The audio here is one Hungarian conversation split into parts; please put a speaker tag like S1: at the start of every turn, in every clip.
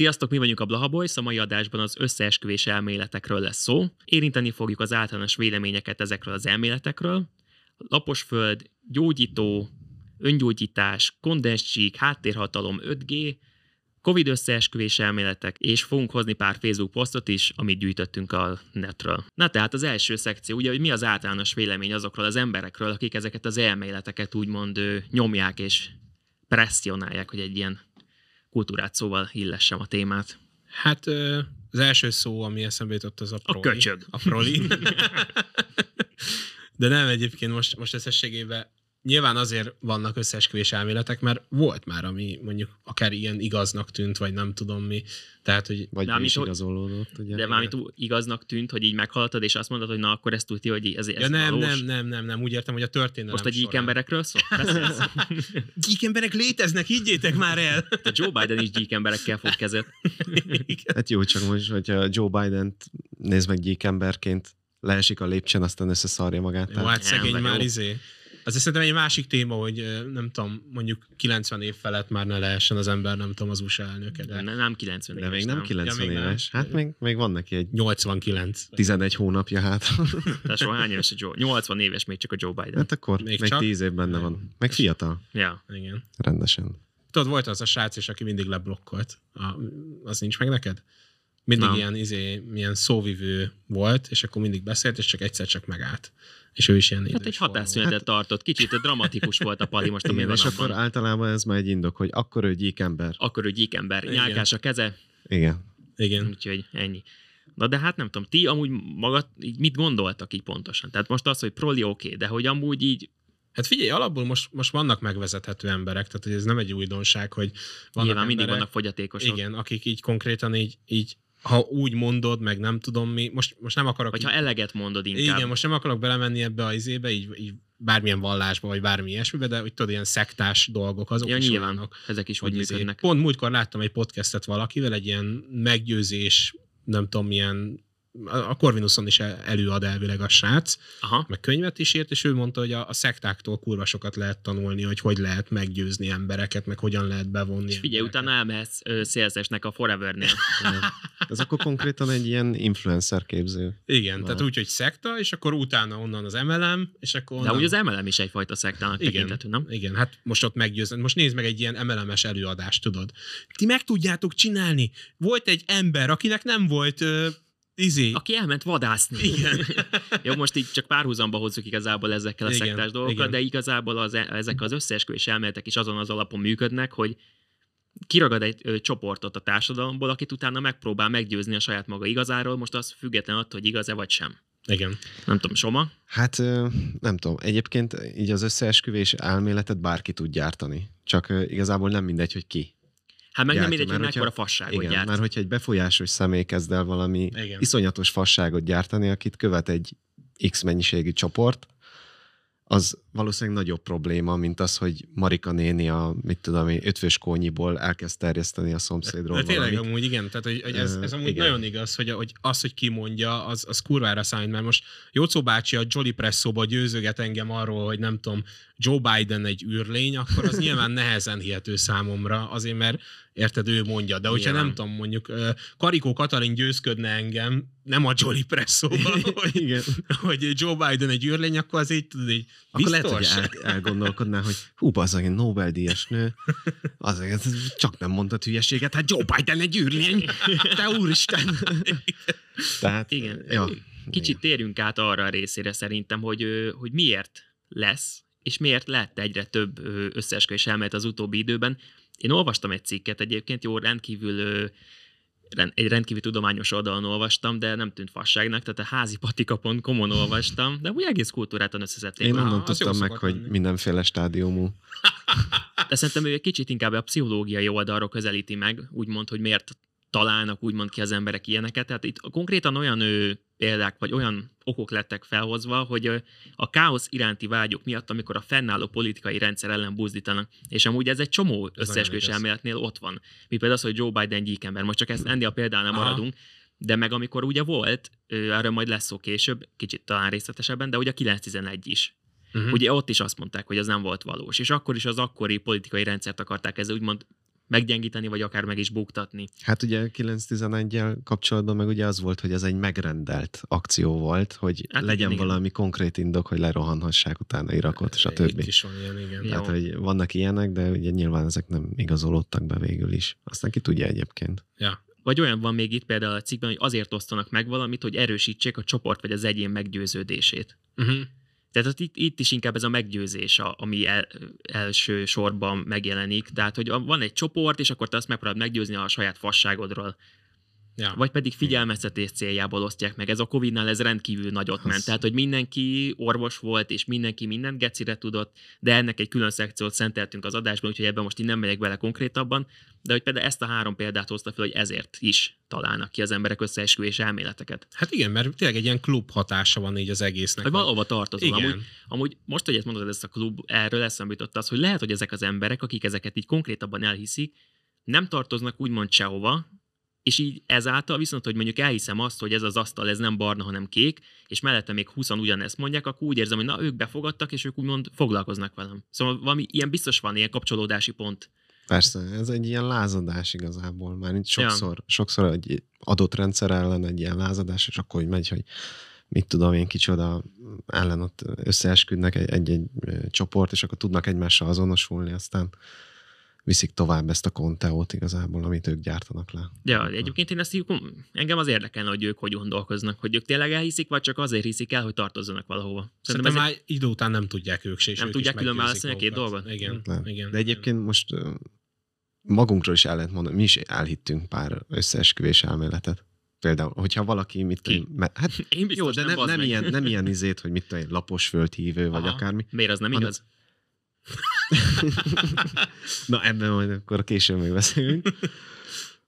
S1: Sziasztok, mi vagyunk a Blaha Boys, a mai adásban az összeesküvés elméletekről lesz szó. Érinteni fogjuk az általános véleményeket ezekről az elméletekről. Laposföld, gyógyító, öngyógyítás, kondenscsík, háttérhatalom, 5G, Covid összeesküvés elméletek, és fogunk hozni pár Facebook posztot is, amit gyűjtöttünk a netről. Na tehát az első szekció, ugye, hogy mi az általános vélemény azokról az emberekről, akik ezeket az elméleteket úgymond ő, nyomják és presszionálják, hogy egy ilyen kultúrát szóval illessem a témát.
S2: Hát az első szó, ami eszembe jutott, az a proli.
S1: A köcsög.
S2: A proli. De nem egyébként most, most összességében nyilván azért vannak összeesküvés elméletek, mert volt már, ami mondjuk akár ilyen igaznak tűnt, vagy nem tudom mi. Tehát, hogy
S3: Vagy
S1: De
S3: is igazolódott, ugye?
S1: De mármint igaznak tűnt, hogy így meghaltad, és azt mondod, hogy na akkor ezt tudti, hogy ez, ez
S2: Ja nem,
S1: valós.
S2: nem, nem, nem, nem, úgy értem, hogy a történelem
S1: Most a gyík emberekről szól?
S2: Gyík emberek léteznek, higgyétek már el!
S1: A Joe Biden is gyík emberekkel fog kezet.
S3: Hát jó, csak most, hogyha Joe Biden-t néz meg gyíkemberként, leesik a lépcsőn, aztán összeszarja magát.
S2: Jó, hát szegény már
S1: jó.
S2: izé. Az szerintem egy másik téma, hogy nem tudom, mondjuk 90 év felett már ne lehessen az ember, nem tudom, az USA elnöke, de
S1: De nem 90
S3: de
S1: éves,
S3: még nem 90
S2: Ja, még nem.
S3: éves. Hát még, még van neki egy
S2: 89.
S3: 11 hónapja hátra.
S1: Tehát soha hány éves a Joe? 80 éves még csak a Joe Biden.
S3: Hát akkor
S2: Még
S3: még, még
S2: csak?
S3: 10 év benne van. Meg fiatal.
S1: Ja.
S2: Igen.
S3: Rendesen.
S2: Tudod, volt az a srác is, aki mindig leblokkolt. A, az nincs meg neked? Mindig ilyen, izé, ilyen szóvivő volt, és akkor mindig beszélt, és csak egyszer csak megállt. És ő is ilyen
S1: Hát egy hatásszünetet tartott. Kicsit dramatikus volt a pali most, ami
S3: és akkor általában ez már egy indok, hogy akkor ő gyíkember.
S1: Akkor ő gyík ember.
S2: Igen.
S1: Nyálkás a keze,
S3: Igen.
S2: Igen.
S1: úgyhogy ennyi. Na de hát nem tudom, ti amúgy magad így mit gondoltak így pontosan? Tehát most az, hogy proli oké, okay, de hogy amúgy így
S2: Hát figyelj, alapból most, most vannak megvezethető emberek, tehát hogy ez nem egy újdonság, hogy vannak
S1: nyilván mindig
S2: emberek,
S1: vannak fogyatékosok.
S2: Igen, akik így konkrétan így, így ha úgy mondod, meg nem tudom mi, most, most nem akarok...
S1: Vagy
S2: így-
S1: ha eleget mondod inkább.
S2: Igen, most nem akarok belemenni ebbe a izébe, így, így bármilyen vallásba, vagy bármi ilyesmibe, de hogy tudod, ilyen szektás dolgok, azok
S1: ja,
S2: is
S1: nyilván,
S2: olyanok,
S1: ezek is
S2: hogy izé-
S1: működnek.
S2: Pont múltkor láttam egy podcastet valakivel, egy ilyen meggyőzés, nem tudom, milyen a Corvinuson is el- előad elvileg a srác,
S1: Aha.
S2: meg könyvet is írt, és ő mondta, hogy a, a szektáktól kurva sokat lehet tanulni, hogy hogy lehet meggyőzni embereket, meg hogyan lehet bevonni
S1: És figyelj,
S2: embereket.
S1: utána elmehetsz ö, szélzesnek a Forevernél.
S3: Ez akkor konkrétan egy ilyen influencer képző.
S2: Igen,
S3: Na.
S2: tehát úgy, hogy szekta, és akkor utána onnan az MLM, és akkor
S1: De
S2: onnan...
S1: úgy az MLM is egyfajta szektának
S2: Igen,
S1: tekintető, nem?
S2: igen, hát most ott meggyőzed. Most nézd meg egy ilyen MLM-es előadást, tudod. Ti meg tudjátok csinálni. Volt egy ember, akinek nem volt ö, izé.
S1: Aki elment vadászni.
S2: Igen.
S1: Jó, most így csak párhuzamba hozzuk igazából ezekkel a
S2: Igen,
S1: szektás dolgokkal,
S2: igen.
S1: de igazából az, e- ezek az összeesküvés elméletek is azon az alapon működnek, hogy kiragad egy ö, csoportot a társadalomból, akit utána megpróbál meggyőzni a saját maga igazáról, most az független attól, hogy igaz-e vagy sem.
S2: Igen.
S1: Nem tudom, Soma?
S3: Hát ö, nem tudom, egyébként így az összeesküvés elméletet bárki tud gyártani. Csak ö, igazából nem mindegy, hogy ki.
S1: Hát meg nem
S3: Gyártja,
S1: mindegy, hogy mekkora fasságot
S3: Igen,
S1: gyárt.
S3: mert hogyha egy befolyásos személy kezd el valami
S2: Igen.
S3: iszonyatos fasságot gyártani, akit követ egy X mennyiségű csoport, az valószínűleg nagyobb probléma, mint az, hogy Marika néni a, mit tudom én, ötvös kónyiból elkezd terjeszteni a szomszédról
S2: De tényleg
S3: valamit.
S2: amúgy igen, tehát hogy, hogy ez, ez amúgy
S3: igen.
S2: nagyon igaz, hogy, hogy az, hogy ki mondja, az, az kurvára számít, mert most Jócó bácsi a Jolly Presszóba győzöget engem arról, hogy nem tudom, Joe Biden egy űrlény, akkor az nyilván nehezen hihető számomra, azért mert érted, ő mondja, de hogyha
S1: Nyilván.
S2: nem tudom, mondjuk Karikó Katalin győzködne engem, nem a Jolly Presszóba, hogy,
S3: Igen.
S2: hogy Joe Biden egy űrlény, akkor az így, tudod, így
S3: Akkor
S2: biztos?
S3: lehet, hogy el, elgondolkodnál, hogy hú, az egy Nobel-díjas nő, azért csak nem mondtad hülyeséget, hát Joe Biden egy űrlény, te úristen. Tehát,
S1: Igen.
S3: Ja,
S1: Kicsit térjünk át arra a részére szerintem, hogy, hogy miért lesz, és miért lett egyre több összeesküvés elmélet az utóbbi időben. Én olvastam egy cikket egyébként, jó, rendkívül egy rendkívül tudományos oldalon olvastam, de nem tűnt fasságnak, tehát a házipatika.com-on olvastam, de úgy egész kultúrátan összeszedték.
S3: Én onnan tudtam meg, hogy
S2: lenni.
S3: mindenféle stádiumú.
S1: De szerintem ő egy kicsit inkább a pszichológiai oldalról közelíti meg, úgymond, hogy miért találnak úgymond ki az emberek ilyeneket. Tehát itt konkrétan olyan ő, példák, vagy olyan okok lettek felhozva, hogy a káosz iránti vágyok miatt, amikor a fennálló politikai rendszer ellen buzdítanak. És amúgy ez egy csomó összeesküvés elméletnél ott van. Mi például az, hogy Joe Biden gyíkember. Most csak ezt ennél a példánál
S2: Aha.
S1: maradunk. De meg amikor ugye volt, erről majd lesz szó később, kicsit talán részletesebben, de ugye a 911 is.
S2: Mhm.
S1: Ugye ott is azt mondták, hogy az nem volt valós. És akkor is az akkori politikai rendszert akarták ezzel úgymond meggyengíteni, vagy akár meg is buktatni.
S3: Hát ugye 9-11-jel kapcsolatban meg ugye az volt, hogy ez egy megrendelt akció volt, hogy
S1: Hát
S3: legyen
S1: igen, igen.
S3: valami konkrét indok, hogy lerohanhassák utána Irakot,
S2: Itt
S3: stb.
S2: is van ilyen, igen.
S3: Tehát,
S1: Jó.
S3: hogy vannak ilyenek, de ugye nyilván ezek nem igazolódtak be végül is. Aztán ki tudja egyébként.
S2: Ja.
S1: Vagy olyan van még itt például a cikkben, hogy azért osztanak meg valamit, hogy erősítsék a csoport vagy az egyén meggyőződését.
S2: Uh-huh.
S1: Tehát itt, itt is inkább ez a meggyőzés, a, ami el, első sorban megjelenik. Tehát, hogy van egy csoport, és akkor te azt megpróbálod meggyőzni a saját fasságodról.
S2: Ja.
S1: Vagy pedig figyelmeztetés céljából osztják meg. Ez a Covid-nál ez rendkívül nagyot ment. Tehát, hogy mindenki orvos volt, és mindenki mindent gecire tudott, de ennek egy külön szekciót szenteltünk az adásban, úgyhogy ebben most én nem megyek bele konkrétabban, de hogy például ezt a három példát hozta fel, hogy ezért is találnak ki az emberek összeesküvés elméleteket.
S2: Hát igen, mert tényleg egy ilyen klub hatása van így az egésznek.
S1: Hogy valahova tartozol.
S2: igen.
S1: Amúgy, amúgy most, hogy ezt mondod, ezt a klub, erről eszembe jutott az, hogy lehet, hogy ezek az emberek, akik ezeket így konkrétabban elhiszik, nem tartoznak úgymond sehova, és így ezáltal viszont, hogy mondjuk elhiszem azt, hogy ez az asztal, ez nem barna, hanem kék, és mellette még 20 ugyanezt mondják, akkor úgy érzem, hogy na, ők befogadtak, és ők úgymond foglalkoznak velem. Szóval valami ilyen biztos van, ilyen kapcsolódási pont.
S3: Persze, ez egy ilyen lázadás igazából. Már itt sokszor, ja. sokszor egy adott rendszer ellen egy ilyen lázadás, és akkor hogy megy, hogy mit tudom én, kicsoda ellen ott összeesküdnek egy-egy csoport, és akkor tudnak egymással azonosulni, aztán viszik tovább ezt a konteót igazából, amit ők gyártanak le.
S1: Ja, egyébként én ezt így, engem az érdekelne, hogy ők hogy gondolkoznak, hogy ők tényleg elhiszik, vagy csak azért hiszik el, hogy tartozzanak valahova.
S2: Szerintem
S1: ez egy-
S2: már idő után nem tudják ők se, és
S1: Nem
S2: ők
S1: tudják külön választani a két dolgot?
S2: Igen,
S3: Lehet.
S2: igen.
S3: De egyébként most magunkról is el lehet mondani, mi is elhittünk pár összeesküvés elméletet. Például, hogyha valaki, mit
S1: Ki?
S3: hát
S1: Én biztos
S3: jó, de nem, nem,
S1: meg.
S3: ilyen, nem ilyen izét, hogy mit tudom, én, lapos földhívő, vagy
S2: Aha.
S3: akármi.
S1: Miért az nem
S3: hanem-
S1: igaz?
S3: Na ebben majd akkor később még beszélünk.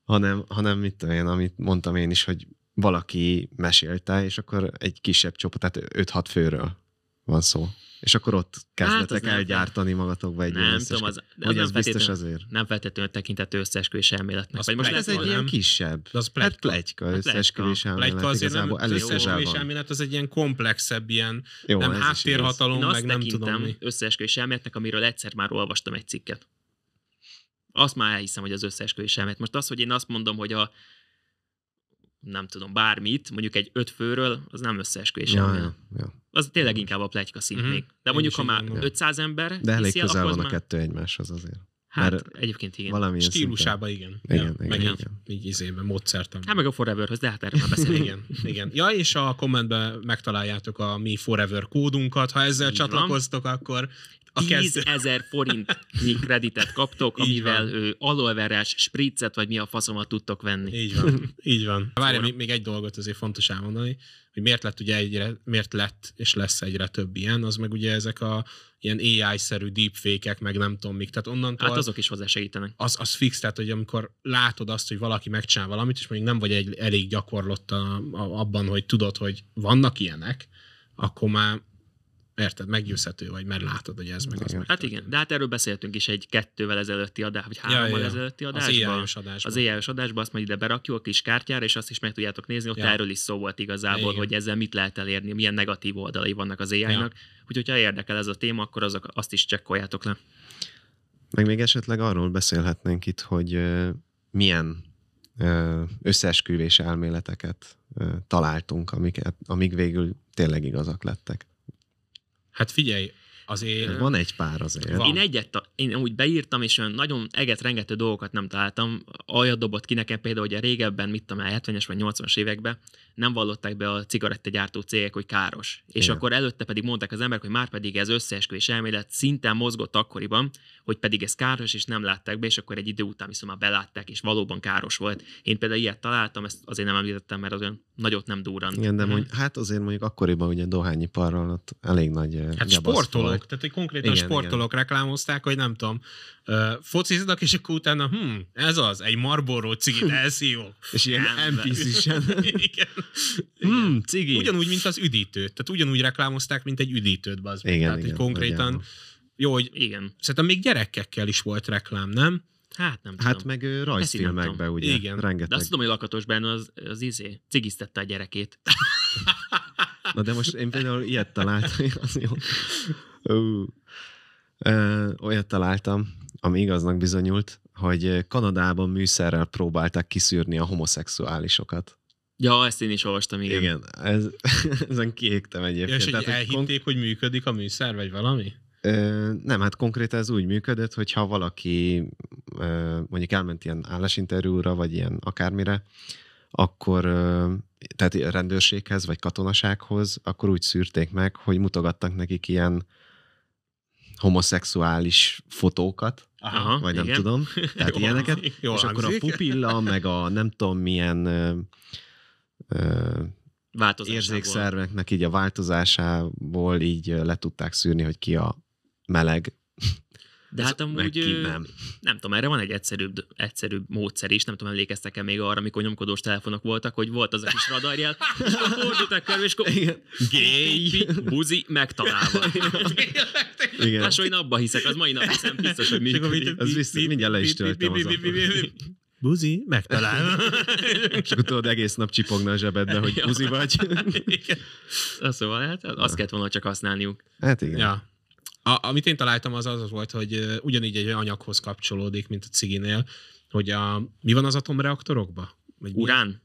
S3: hanem, hanem mit tudom én, amit mondtam én is, hogy valaki mesélte, és akkor egy kisebb csoport, tehát 5-6 főről van szó. És akkor ott kezdetek
S1: Hát, az nem
S3: elgyártani magatokba egy
S1: Nem tudom, az, de az
S3: hogy
S1: nem
S3: ez biztos azért.
S1: nem feltétlenül tekintető összeesküvés elméletnek.
S2: Az
S1: Vagy most
S3: Hát ez egy ilyen kisebb.
S2: De az
S3: Hát
S2: pletyka.
S3: plegyka,
S1: Hát
S3: összeesküvés elmélet.
S2: Plegyka azért nem, összeesküvés elmélet az egy ilyen komplexebb, ilyen
S3: Jó,
S2: nem háttérhatalom, meg nem tudom mi.
S1: összeesküvés elméletnek, amiről egyszer már olvastam egy cikket. Azt már elhiszem, hogy az összeesküvés elmélet. Most az, hogy én azt mondom, hogy a nem tudom, bármit, mondjuk egy öt főről, az nem összeesküvés
S3: Ja,
S1: elmélet.
S3: ja, ja.
S1: Az tényleg inkább a plegyka szint
S2: Mhm.
S1: még. De mondjuk, ha már
S2: gondolom.
S1: 500 ember
S3: De elég
S1: hiszi el,
S3: közel van a kettő egymáshoz azért.
S1: Hát
S3: mert
S1: egyébként igen.
S3: Valamilyen
S2: Stílusába igen.
S3: Igen,
S2: ja,
S3: igen,
S2: meg
S3: igen.
S2: így, így izében, módszertan.
S1: Hát meg a Foreverhöz, de hát erről már beszélünk.
S2: igen, igen. Ja, és a kommentben megtaláljátok a mi Forever kódunkat. Ha ezzel
S1: Így van.
S2: csatlakoztok, akkor a
S1: 10
S2: kezdő...
S1: ezer forintnyi kreditet kaptok,
S2: Így
S1: amivel ő alolverás, spriccet, vagy mi a faszomat tudtok venni.
S2: Így van, így van. Várj,
S1: Szóval-
S2: még, még egy dolgot azért fontos elmondani, hogy miért lett ugye egyre, miért lett és lesz egyre több ilyen, az meg ugye ezek a ilyen AI-szerű deepfake-ek, meg nem tudom mik. Tehát onnantól
S1: Hát azok is hozzásegítenek.
S2: az, az fix, tehát hogy amikor látod azt, hogy valaki megcsinál valamit, és mondjuk nem vagy egy, elég gyakorlott a, a, abban, hogy tudod, hogy vannak ilyenek, akkor már érted, meggyőzhető vagy, mert látod, hogy ez meg az
S3: Igen.
S2: meg.
S1: Hát igen, de hát erről beszéltünk is egy kettővel ezelőtti adás, vagy
S2: Ja,
S1: hárommal
S2: ja, ja.
S1: ezelőtti
S2: Az
S1: adásban.
S2: AI-os adásban.
S1: Az AI-os adásban azt majd ide berakjuk a kis kártyára, és azt is meg tudjátok nézni, ott
S2: Ja.
S1: erről is szó volt igazából,
S2: Igen.
S1: hogy ezzel mit lehet elérni, milyen negatív oldalai vannak az AI-nak. Úgyhogy ha érdekel ez a téma, akkor azok, azt is csekkoljátok le.
S3: Meg még esetleg arról beszélhetnénk itt, hogy milyen összeesküvés elméleteket találtunk, amiket, amik végül tényleg igazak lettek.
S2: Hát figyelj, azért...
S3: Van egy pár azért.
S2: Van.
S1: Én egyet, én úgy beírtam, és olyan nagyon eget rengető dolgokat nem találtam. Olyat dobott ki nekem például, hogy a régebben, mit tudom, el, 70-es vagy 80-as években nem vallották be a cigarettagyártó cégek, hogy káros. És
S3: Igen.
S1: akkor előtte pedig mondták az emberek, hogy már pedig ez összeesküvés elmélet szinten mozgott akkoriban, hogy pedig ez káros, és nem látták be, és akkor egy idő után viszont már belátták, és valóban káros volt. Én például ilyet találtam, ezt azért nem említettem, mert az olyan nagyot nem durrant.
S3: Igen, de
S2: Mhm.
S3: mondj, hát azért mondjuk akkoriban ugye dohányiparral ott elég nagy
S2: Hát
S3: gyabasz
S2: sportolók,
S3: volt.
S2: tehát hogy konkrétan
S3: Igen,
S2: sportolók reklámozták, hogy nem tudom, uh, fociznak, és akkor utána, hm, ez az, egy Marlboro cigit elszi jó.
S3: És ilyen
S1: de-
S3: NPC-sen.
S2: Igen. Igen.
S3: Hmm, cigi.
S2: Ugyanúgy, mint az üdítőt. Tehát ugyanúgy reklámozták, mint egy üdítőt, bazd.
S3: Igen,
S2: Tehát, hogy
S3: igen,
S2: konkrétan,
S3: nagyjából.
S2: jó, hogy
S1: Igen.
S2: szerintem még gyerekekkel is volt reklám, nem?
S1: Hát nem tudom.
S3: Hát meg
S1: nem
S3: rajzfilmekben ugye,
S2: Igen.
S1: De
S3: rengeteg.
S1: azt tudom, hogy Lakatos Bernő az, az izé, cigiztette a gyerekét.
S3: Na de most én például ilyet találtam, az jó. Olyat találtam, ami igaznak bizonyult, hogy Kanadában műszerrel próbálták kiszűrni a homoszexuálisokat.
S1: Ja, ezt én is olvastam, igen.
S3: Igen, ez, ezen kiégtem
S2: Ja,
S3: egyébként.
S2: és hogy
S3: Tehát, hogy
S2: elhitték, hogy működik a műszer, vagy valami?
S3: Ö, nem, hát konkrétan ez úgy működött, hogy ha valaki ö, mondjuk elment ilyen állásinterjúra, vagy ilyen akármire, akkor ö, tehát rendőrséghez, vagy katonasághoz, akkor úgy szűrték meg, hogy mutogattak nekik ilyen homoszexuális fotókat,
S1: Aha,
S3: vagy nem
S1: igen.
S3: tudom, tehát
S2: Jól
S3: ilyeneket,
S2: jól
S3: és akkor a pupilla, meg a nem tudom milyen ö, ö, érzékszerveknek így a változásából így le tudták szűrni, hogy ki a meleg,
S1: De hát amúgy,
S3: nem.
S1: nem tudom, erre van egy egyszerűbb, egyszerűbb módszer is, nem tudom, emlékeztek-e még arra, amikor nyomkodós telefonok voltak, hogy volt az a kis radarjel, fordultak körül, és akkor gay, buzi, megtalálva.
S3: Igen.
S1: Más, hogy abba hiszek, az mai nap hiszem biztos, hogy működik.
S3: Az biztos, mindjárt le is töltöm az
S2: Buzi, megtalál.
S3: És akkor tudod, egész nap csipogna a zsebedbe, hogy buzi vagy.
S1: Az szóval, hát azt kellett volna csak használniuk.
S3: Hát igen.
S2: Ja. A, amit én találtam, az az volt, hogy ugyanígy egy anyaghoz kapcsolódik, mint a ciginél, hogy a, mi van az atomreaktorokban? Vagy mi?
S1: Urán,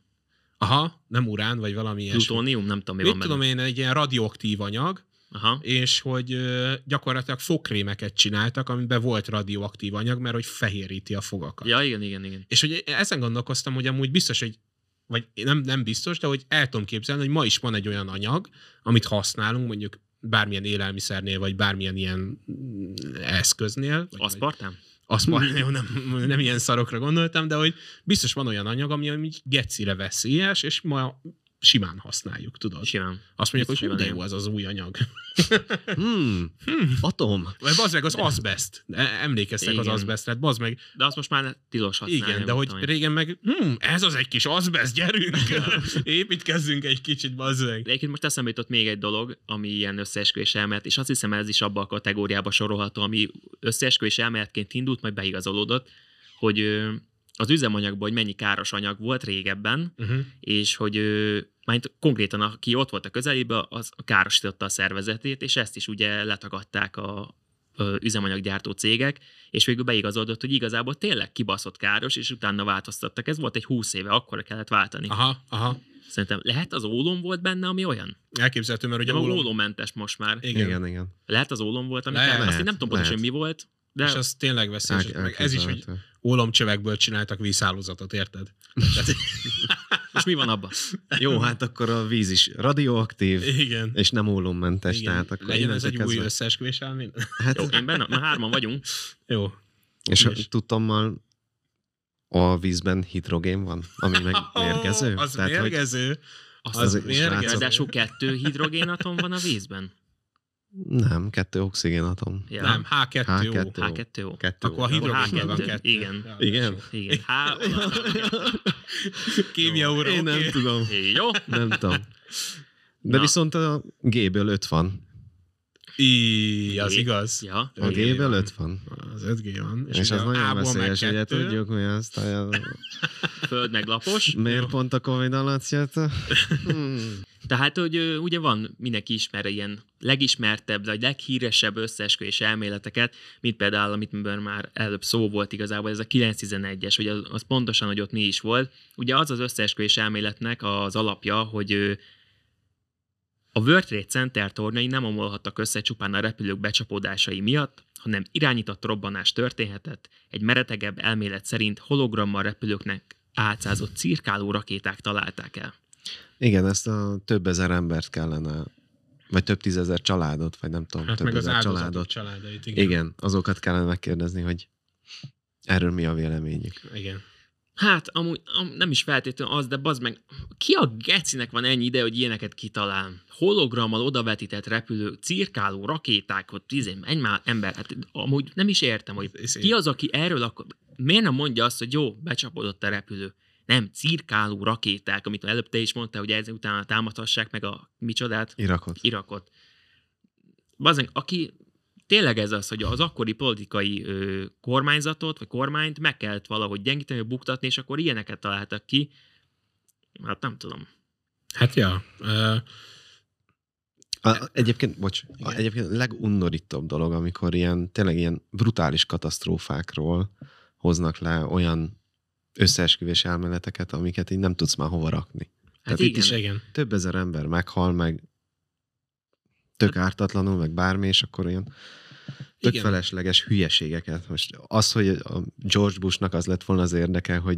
S2: Aha, nem urán, vagy valami ilyesmi.
S1: plutónium, nem tudom, mi
S2: Mit
S1: van
S2: tudom
S1: benne.
S2: én, egy ilyen radioaktív anyag,
S1: Aha.
S2: és hogy gyakorlatilag fogkrémeket csináltak, amiben volt radioaktív anyag, mert hogy fehéríti a fogakat.
S1: Ja, igen, igen, igen.
S2: És hogy ezen gondolkoztam, hogy amúgy biztos, hogy vagy nem, nem biztos, de hogy el tudom képzelni, hogy ma is van egy olyan anyag, amit használunk, mondjuk bármilyen élelmiszernél, vagy bármilyen ilyen mm, eszköznél. Vagy, vagy
S1: Aszpartám?
S2: azt már jó, nem, nem ilyen szarokra gondoltam, de hogy biztos van olyan anyag, ami így gecire veszélyes, és ma simán használjuk, tudod?
S1: Simán.
S2: Azt mondjuk,
S1: Biztos,
S2: hogy
S1: hogy
S2: de jó az az új anyag.
S3: Hmm, atom.
S2: Vagy bazd meg az azbest. Emlékeztek az
S1: Igen.
S2: azbestre, hát bazd meg,
S1: De azt most már tilos használni.
S2: igen, de hogy
S1: én.
S2: régen meg, hm, ez az egy kis azbest, gyerünk, építkezzünk egy kicsit, bazd meg.
S1: De egyébként most eszembe jutott még egy dolog, ami ilyen összeesküvés elmélet, és azt hiszem ez is abba a kategóriába sorolható, ami összeesküvés elméletként indult, majd beigazolódott, hogy az üzemanyagban, hogy mennyi káros anyag volt régebben,
S2: Uh-huh.
S1: és hogy ö, majd konkrétan aki ott volt a közelében, az károsította a szervezetét, és ezt is ugye letagadták a üzemanyaggyártó cégek, és végül beigazolódott, hogy igazából tényleg kibaszott káros, és utána változtattak. Ez volt egy 20 éve, akkor kellett váltani.
S2: Aha, aha.
S1: Szerintem lehet az ólom volt benne, ami olyan?
S2: Elképzelhető, mert ugye
S1: a
S2: ólom,
S1: ólommentes most már.
S2: igen, igen.
S3: Igen.
S1: Lehet az ólom volt, ami
S2: Lehet,
S1: kell. Azt én nem tudom pontosan, mi volt, de
S2: és az tényleg veszélyes.
S3: El-
S2: meg ez is, hogy ólomcsövekből csináltak vízhálózatot, érted? Tehát,
S1: most mi van abban?
S3: Jó, hát akkor a víz is radioaktív,
S2: igen.
S3: és nem ólommentes,
S2: igen.
S3: tehát akkor
S2: Legyen ez egy új összeesküvés elmény.
S3: Hát,
S1: Jó, én benne, már hárman vagyunk.
S2: Jó.
S3: és
S2: és-
S3: tudtommal a vízben hidrogén van, ami meg mérgező.
S2: Az
S3: Tehát, hogy
S2: mérgező.
S1: Azt
S2: Az
S3: is
S2: mérgező.
S1: Ráadásul kettő hidrogénatom van a vízben.
S3: Nem, kettő oxigénatom.
S1: Ja.
S2: Nem, H2O.
S3: H2O.
S1: H2O.
S3: Kettő.
S2: Akkor a
S3: nem?
S2: hidrogénből van
S1: H2.
S2: kettő.
S1: Igen.
S2: Ja,
S3: Igen?
S1: Igen. Há...
S2: Kémia óra,
S3: Én nem tudom.
S1: Jó.
S3: Nem tudom. De
S1: Na.
S3: viszont a G-ből 5 van.
S2: Í, az
S1: G.
S2: igaz.
S1: Ja.
S3: A
S2: Öt G
S3: G-ből
S2: van.
S3: 5 van.
S2: Az 5G van.
S3: És, és az nagyon veszélyes, ugye
S2: kettő.
S3: tudjuk, hogy azt a...
S1: Föld meg lapos.
S3: Miért pont a Covid alatt jött? Hmm.
S1: Tehát, hogy ugye van, mindenki ismer ilyen legismertebb, vagy leghíresebb összeesküvés elméleteket, mint például, amit már előbb szó volt igazából, ez a 911-es, hogy az, az pontosan, hogy ott mi is volt. Ugye az az összeesküvés elméletnek az alapja, hogy a World Trade Center tornyai nem omolhattak össze csupán a repülők becsapódásai miatt, hanem irányított robbanás történhetett. Egy meretegebb elmélet szerint hologrammal repülőknek álcázott cirkáló rakéták találták el.
S3: Igen, ezt a több ezer embert kellene, vagy több tízezer családot, vagy nem tudom,
S2: Hát
S3: több
S2: meg az
S3: ezer
S2: áldozatok
S3: családot.
S2: családait. Igen.
S3: Igen, azokat kellene megkérdezni, hogy erről mi a véleményük.
S2: Igen.
S1: Hát, amúgy am, nem is feltétlenül az, de bazd meg, ki a gecinek van ennyi ide, hogy ilyeneket kitalál? Hologrammal odavetített repülő, cirkáló rakéták, ott tíz egymás ember, hát amúgy nem is értem, hogy
S2: Ez-
S1: ki az, aki erről akkor, miért nem mondja azt, hogy jó, becsapódott a repülő? Nem, cirkáló rakéták, amit előbb te is mondtál, hogy ezzel utána támadhassák meg a micsodát,
S3: Irakot.
S1: Irakot. Bazen, aki tényleg ez az, hogy az akkori politikai ö, kormányzatot, vagy kormányt meg kellett valahogy gyengíteni, vagy buktatni, és akkor ilyeneket találtak ki. Hát nem tudom.
S2: Hát ja. Uh,
S3: A, egyébként, bocs, a, egyébként a legundorítóbb dolog, amikor ilyen, tényleg ilyen brutális katasztrófákról hoznak le olyan összeesküvés elméleteket, amiket így nem tudsz már hova rakni.
S1: Hát
S3: Tehát itt
S1: igen.
S2: És igen.
S3: Több ezer ember meghal, meg tök ártatlanul, meg bármi, és akkor olyan tök
S2: Igen.
S3: felesleges hülyeségeket. Most az, hogy a George Bushnak az lett volna az érdeke, hogy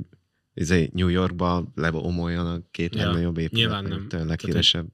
S3: izé New Yorkba leomoljon a két
S2: Ja,
S3: legnagyobb épület,
S2: nyilván nem. Tehát
S3: leghíresebb.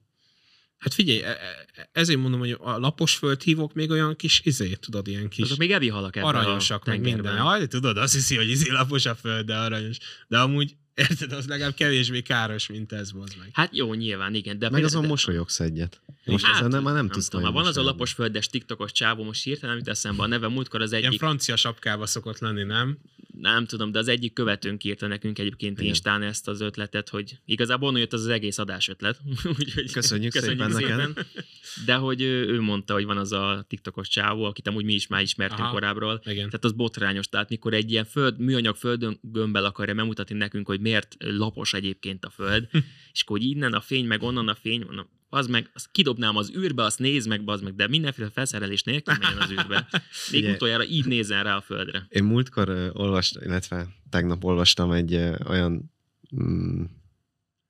S2: Hát figyelj, e- e- ezért mondom, hogy a lapos földhívók még olyan kis izé, tudod, ilyen kis
S1: Azok még evi halak ebben
S2: aranyosak,
S1: a
S2: meg minden. Aj, tudod, azt hiszi, hogy izé lapos a föld, de aranyos. De amúgy, érted, az legalább kevésbé káros, mint ez, bazd meg.
S1: Hát jó, nyilván, igen. De
S3: Meg azon
S1: de-
S3: mosolyogsz egyet. Most
S1: Hát,
S3: ezen nem, már nem,
S1: nem
S3: tudsz
S1: tudom, van az a lapos földes tiktokos csávó, most hirtelen nem jut eszembe a neve, múltkor az
S2: Ilyen
S1: egyik,
S2: francia sapkába szokott lenni, nem?
S1: nem tudom, de az egyik követőnk írta nekünk egyébként
S3: Igen.
S1: Instán ezt az ötletet, hogy igazából onnan jött az, az egész adás ötlet. Úgyhogy
S3: Köszönjük szépen neked.
S1: De hogy ő, ő mondta, hogy van az a tiktokos csávó, akit amúgy mi is már ismertünk
S2: Aha.
S1: korábbról,
S2: Igen.
S1: tehát az botrányos, tehát mikor egy ilyen föld, műanyag földön gömbbel akarja bemutatni nekünk, hogy miért lapos egyébként a föld, és akkor hogy innen a fény, meg onnan a fény, mondom, az meg, azt kidobnám az űrbe, azt nézd meg, az meg, de mindenféle felszerelés nélkül menjen az űrbe. Még
S3: Ugye-
S1: utoljára így nézzen rá a földre.
S3: Én múltkor uh, olvastam, illetve tegnap olvastam egy uh, olyan mm,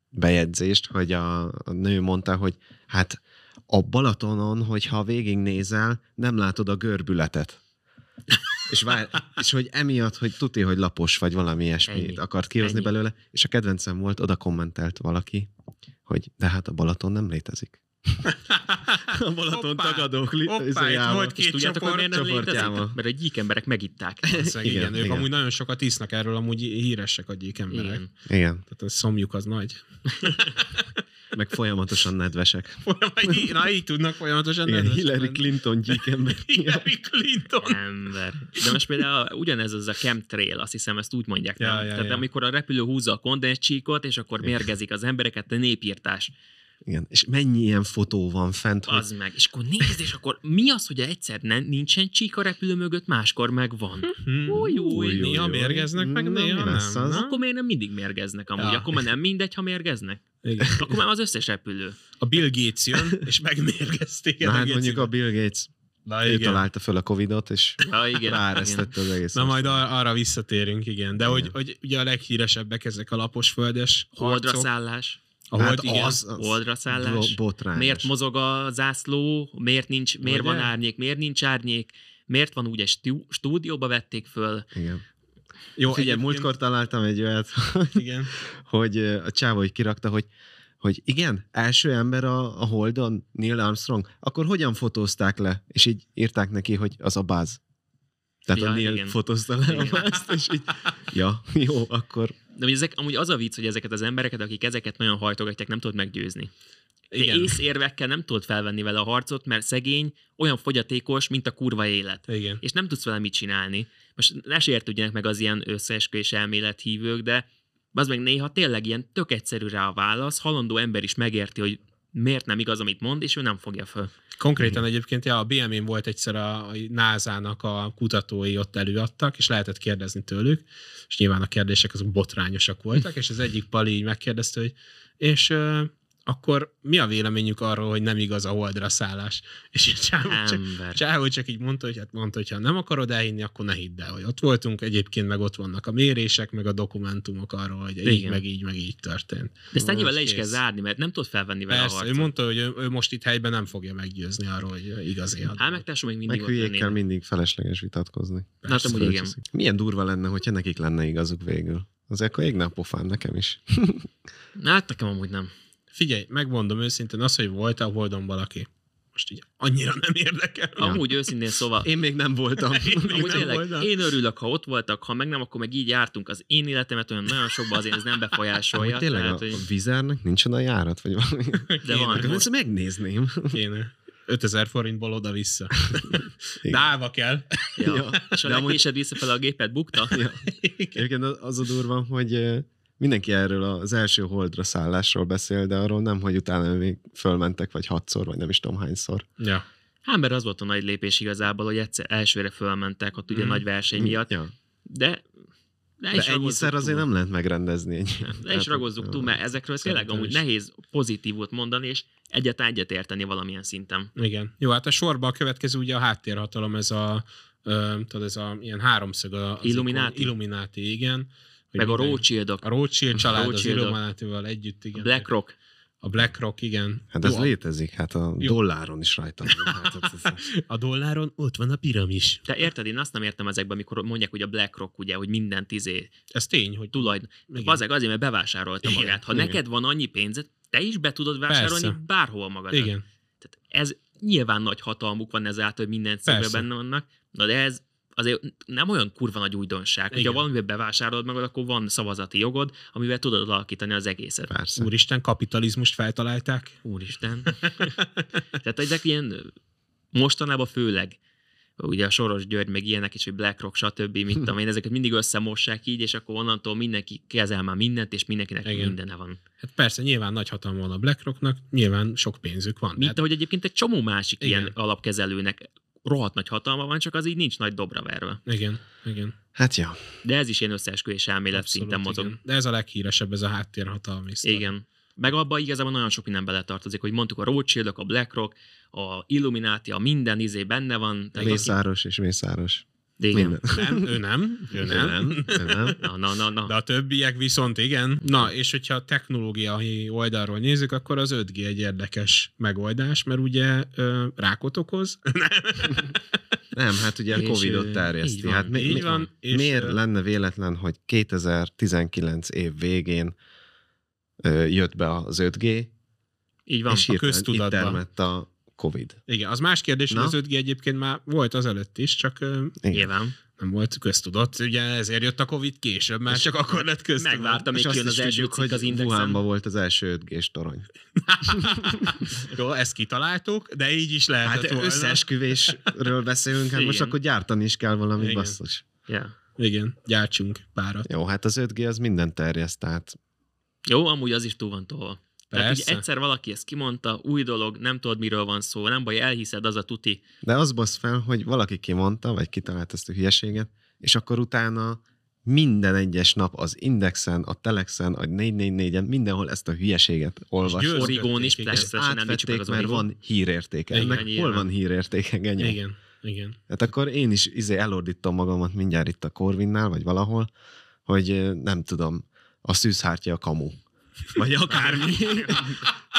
S3: bejegyzést, hogy a, a nő mondta, hogy hát a Balatonon, hogyha végignézel, nem látod a görbületet. és, vár, és hogy emiatt, hogy tuti, hogy lapos vagy valami ilyesmit
S1: Ennyi.
S3: akart kihozni
S1: Ennyi.
S3: belőle, és a kedvencem volt, oda kommentelt valaki, hogy de hát a Balaton nem létezik. a Balaton
S2: Hoppá!
S3: tagadók li-
S2: Hoppá, volt
S1: És
S2: Két
S1: tudjátok, hogy miért nem létezik? Mert a gyík emberek megitták.
S2: Igen,
S3: igen,
S2: ők
S3: igen.
S2: amúgy nagyon sokat isznak erről, amúgy híresek a gyík emberek.
S1: Igen.
S3: Igen,
S2: Tehát a szomjuk az nagy.
S3: meg folyamatosan nedvesek.
S2: Folyam- Na, így tudnak folyamatosan
S3: Igen,
S2: nedvesek
S3: Hillary. Clinton gyíkember.
S2: Hillary Clinton.
S1: Ember. De most például ugyanez az a chemtrail, azt hiszem ezt úgy mondják,
S2: Ja,
S1: nem?
S2: ja,
S1: Tehát
S2: ja.
S1: amikor a repülő húzza a kondenscsíkot, és akkor mérgezik az embereket, a népírtás.
S3: Igen, és mennyi ilyen fotó van fent, hogy
S1: Az meg. És akkor nézd, és akkor mi az, hogy egyszer nem, nincsen csík a repülő mögött, máskor meg van.
S2: Hmm.
S1: Új, új,
S3: Új,
S2: Néha
S3: új.
S2: mérgeznek, meg
S3: Na,
S2: néha nem.
S3: az?
S2: na?
S1: Akkor miért nem mindig mérgeznek amúgy?
S2: Ja.
S1: Akkor már nem mindegy, ha mérgeznek?
S2: Igen.
S1: Akkor már az összes repülő.
S2: A Bill Gates jön, és megmérgez téged.
S3: Na hát mondjuk a. Bill Gates,
S2: Na,
S3: ő
S2: igen.
S3: találta föl a Covidot, és
S1: Ja, igen. igen.
S3: ráeresztette az egész.
S2: Na majd
S3: országot.
S2: ar- arra visszatérünk, igen. De hogy,
S3: Igen.
S2: hogy ugye a leghíresebbek ezek a lapos földes
S1: Holdra
S2: harcok.
S1: szállás.
S2: A
S3: Hát
S2: hold, igen.
S3: az- az
S1: Holdra szállás.
S3: bo- botrányos.
S1: Miért mozog a zászló, miért, nincs, miért
S2: Ugye?
S1: van árnyék, miért nincs árnyék, miért van úgy egy stú- stúdióba vették föl.
S3: Igen.
S2: Jó,
S3: Figyelj,
S2: egyébként-
S3: múltkor találtam egy olyat,
S2: Igen.
S3: hogy a csávó kirakta, hogy hogy igen, első ember a, a Holdon, Neil Armstrong, akkor hogyan fotózták le? És így írták neki, hogy az a Buzz. Tehát
S1: Ja,
S3: a Neil
S1: igen.
S3: fotózta le a
S1: Igen.
S3: Buzz-t, és így, ja, jó, akkor
S1: De ugye ezek, amúgy az a vicc, hogy ezeket az embereket, akik ezeket nagyon hajtogatják, nem tudod meggyőzni. De
S2: Igen.
S1: észérvekkel nem tudod felvenni vele a harcot, mert szegény olyan fogyatékos, mint a kurva élet.
S2: Igen.
S1: És nem tudsz vele mit csinálni. Most ne sértődjenek meg az ilyen összeesküvés elmélet hívők, de az meg néha tényleg ilyen tök egyszerű rá a válasz, halandó ember is megérti, hogy miért nem igaz, amit mond, és ő nem fogja föl.
S2: Konkrétan egyébként ja, a BM-én volt egyszer a NASA-nak a kutatói ott előadtak, és lehetett kérdezni tőlük, és nyilván a kérdések azok botrányosak voltak, és az egyik pali így megkérdezte, hogy és akkor mi a véleményük arról, hogy nem igaz a holdra szállás? És így Csávó csak. Csávó csak így mondta, hogy hát mondta, hogy ha nem akarod elhinni, akkor ne hidd el, hogy ott voltunk, egyébként meg ott vannak a mérések, meg a dokumentumok arról, hogy így,
S1: Igen.
S2: meg így, meg így történt.
S1: De ezt ennyivel le is kell zárni, mert nem tudod felvenni vele a
S2: Persze, ő
S1: harcot.
S2: mondta, hogy ő, ő most itt helyben nem fogja meggyőzni arról, hogy igazi a
S1: Hát meg tesó még
S3: meg
S1: mindig ott
S3: hülyékkel mindig felesleges vitatkozni.
S1: Na, hát igen.
S3: Milyen durva lenne, hogyha nekik lenne igazuk végül. Azért akkor égne a pofám nekem is.
S1: Na, Hát nekem amúgy nem.
S2: Figyelj, megmondom őszintén, az, hogy volt a Holdon valaki, most így annyira nem érdekel.
S1: Amúgy őszintén szóval,
S3: Én még nem voltam.
S2: Én még
S1: amúgy
S2: nem
S1: tényleg,
S2: voltam.
S1: én örülök, ha ott voltak, ha meg nem, akkor meg így jártunk. Az én életemet olyan nagyon sokban azért ez nem befolyásolja.
S3: Hogy tényleg
S1: tehát,
S3: a,
S1: hogy,
S3: a vizernek nincsen a járat, vagy valami.
S1: de van.
S3: Akkor ezt megnézném.
S2: Kéne. 5000 forintból oda-vissza.
S3: Igen.
S2: Dálva kell.
S1: Ja.
S3: Ja.
S1: És a
S3: De amúgy-
S1: visszafele a gépet bukta.
S3: Ja. Egyébként az a durva, hogy mindenki erről az első holdra szállásról beszél, de arról nem, hogy utána még fölmentek, vagy hatszor, vagy nem is tudom hányszor.
S2: Ja.
S1: Hát, mert az volt a nagy lépés igazából, hogy egyszer elsőre fölmentek, ott ugye
S2: Mhm.
S1: nagy verseny miatt,
S3: Ja.
S1: de de,
S3: De ennyiszer azért nem lehet megrendezni. Egy,
S1: De is ragozzuk túl, mert ezekről tényleg amúgy
S2: is.
S1: nehéz pozitívot mondani, és egyet egyet érteni valamilyen szinten.
S2: Igen. Jó, hát a sorban a következő ugye a háttérhatalom, ez a Ö, tudod, ez a ilyen háromszög a, az
S1: Illuminati?
S2: ikon- Illuminati, igen.
S1: Meg a
S2: minden-
S1: Rothschildok,
S2: A Rothschild család az
S1: Rothschildok.
S2: Illuminatival együtt, igen.
S1: BlackRock.
S2: A BlackRock, igen.
S3: Hát ez
S2: Jó,
S3: létezik, hát a
S2: Jó.
S3: dolláron is rajta. Hát
S2: A dolláron ott van a piramis.
S1: Te érted, én azt nem értem ezekben, amikor mondják, hogy a BlackRock, ugye, hogy mindent izé
S2: Ez tény, hogy
S1: tulajdon. Azeg azért, mert bevásárolta
S2: Igen,
S1: magát. Ha
S3: igen.
S1: neked van annyi pénzed, te is be tudod vásárolni
S2: Persze.
S1: bárhol magad.
S2: Igen.
S1: Tehát ez nyilván nagy hatalmuk van ezáltal, hogy minden cégben benne vannak, na de ez azért nem olyan kurva nagy újdonság. Hogyha
S2: Igen.
S1: valamivel bevásárolod magad, akkor van szavazati jogod, amivel tudod alakítani az egészet.
S3: persze.
S2: Úristen, kapitalizmust feltalálták.
S1: Úristen. Tehát ezek ilyen mostanában főleg ugye a Soros György, meg ilyenek is, hogy BlackRock, stb. Mit tudom én, ezeket mindig összemossák így, és akkor onnantól mindenki kezel már mindent, és mindenkinek
S2: Igen.
S1: mindene van.
S2: Hát persze, nyilván nagy hatalma van a BlackRocknak, nyilván sok pénzük van.
S1: Mint ahogy egyébként egy csomó másik
S2: Igen.
S1: ilyen alapkezelőnek rohadt nagy hatalma van, csak az így nincs nagy dobra verve.
S2: igen, igen.
S3: Hát ja,
S1: De ez is ilyen összeesküvés elmélet
S2: Abszolút,
S1: szinten mozog.
S2: igen. De ez a leghíresebb, ez a háttérhatalmi sztori.
S1: Igen. Meg abban igazából nagyon sok minden beletartozik, hogy mondtuk a Rothschildok, a BlackRock, a Illuminati, a minden izé benne van.
S3: Mészáros és mészáros.
S1: Igen.
S3: Minden.
S2: Nem, ő nem, ő nem.
S3: nem, ő nem.
S1: Na, na, na, na.
S2: De a többiek viszont igen. Na, és hogyha a technológiai oldalról nézzük, akkor az 5G egy érdekes megoldás, mert ugye ö, rákot okoz.
S3: Nem, hát ugye a Covid-ot
S1: ö, így
S3: terjeszti.
S1: van,
S3: hát mi,
S2: így
S3: mi,
S2: van, és,
S3: miért lenne véletlen, hogy 2019 év végén ö, jött be az 5G,
S1: Így van.
S3: és hirtelen itt
S2: köztudatba.
S3: termett a Covid.
S2: Igen, az más kérdés, hogy az 5G egyébként már volt az előtt is, csak
S3: Igen.
S1: Nyilván.
S2: nem volt köztudott. Ugye ezért jött a Covid később, már
S3: És
S2: csak akkor lett köztudott.
S1: Megvártam, még
S3: is
S1: az első
S3: hogy
S1: az indexen.
S3: Wuhanban volt az első 5G-s torony.
S2: Jó, ezt kitaláltuk, de így is lehetett
S3: Hát
S2: volna.
S3: összeesküvésről beszélünk, hát most akkor gyártani is kell valamit,
S2: Igen.
S3: basszus.
S1: Yeah.
S2: Igen, gyártsunk párat.
S3: Jó, hát az 5G az minden terjeszt, tehát
S1: Jó, amúgy az is túl van tolva. Tehát ugye
S2: Persze.
S1: egyszer valaki ezt kimondta, új dolog, nem tudod miről van szó, nem baj, elhiszed, az a tuti.
S3: De az basz fel, hogy valaki kimondta, vagy kitalált ezt a hülyeséget, és akkor utána minden egyes nap az Indexen, a Telexen, a 444-en, mindenhol ezt a hülyeséget olvas.
S1: Origón is, persze,
S3: átvették,
S1: az
S3: mert
S1: Origón.
S3: van hírértéke.
S2: Igen,
S3: Ennek hol van hírértéke, genyó?
S2: Igen, igen.
S3: Hát akkor én is izé elordítom magamat mindjárt itt a Corvinnál, vagy valahol, hogy nem tudom, a szűzhártya a kamu. Vagy akármi.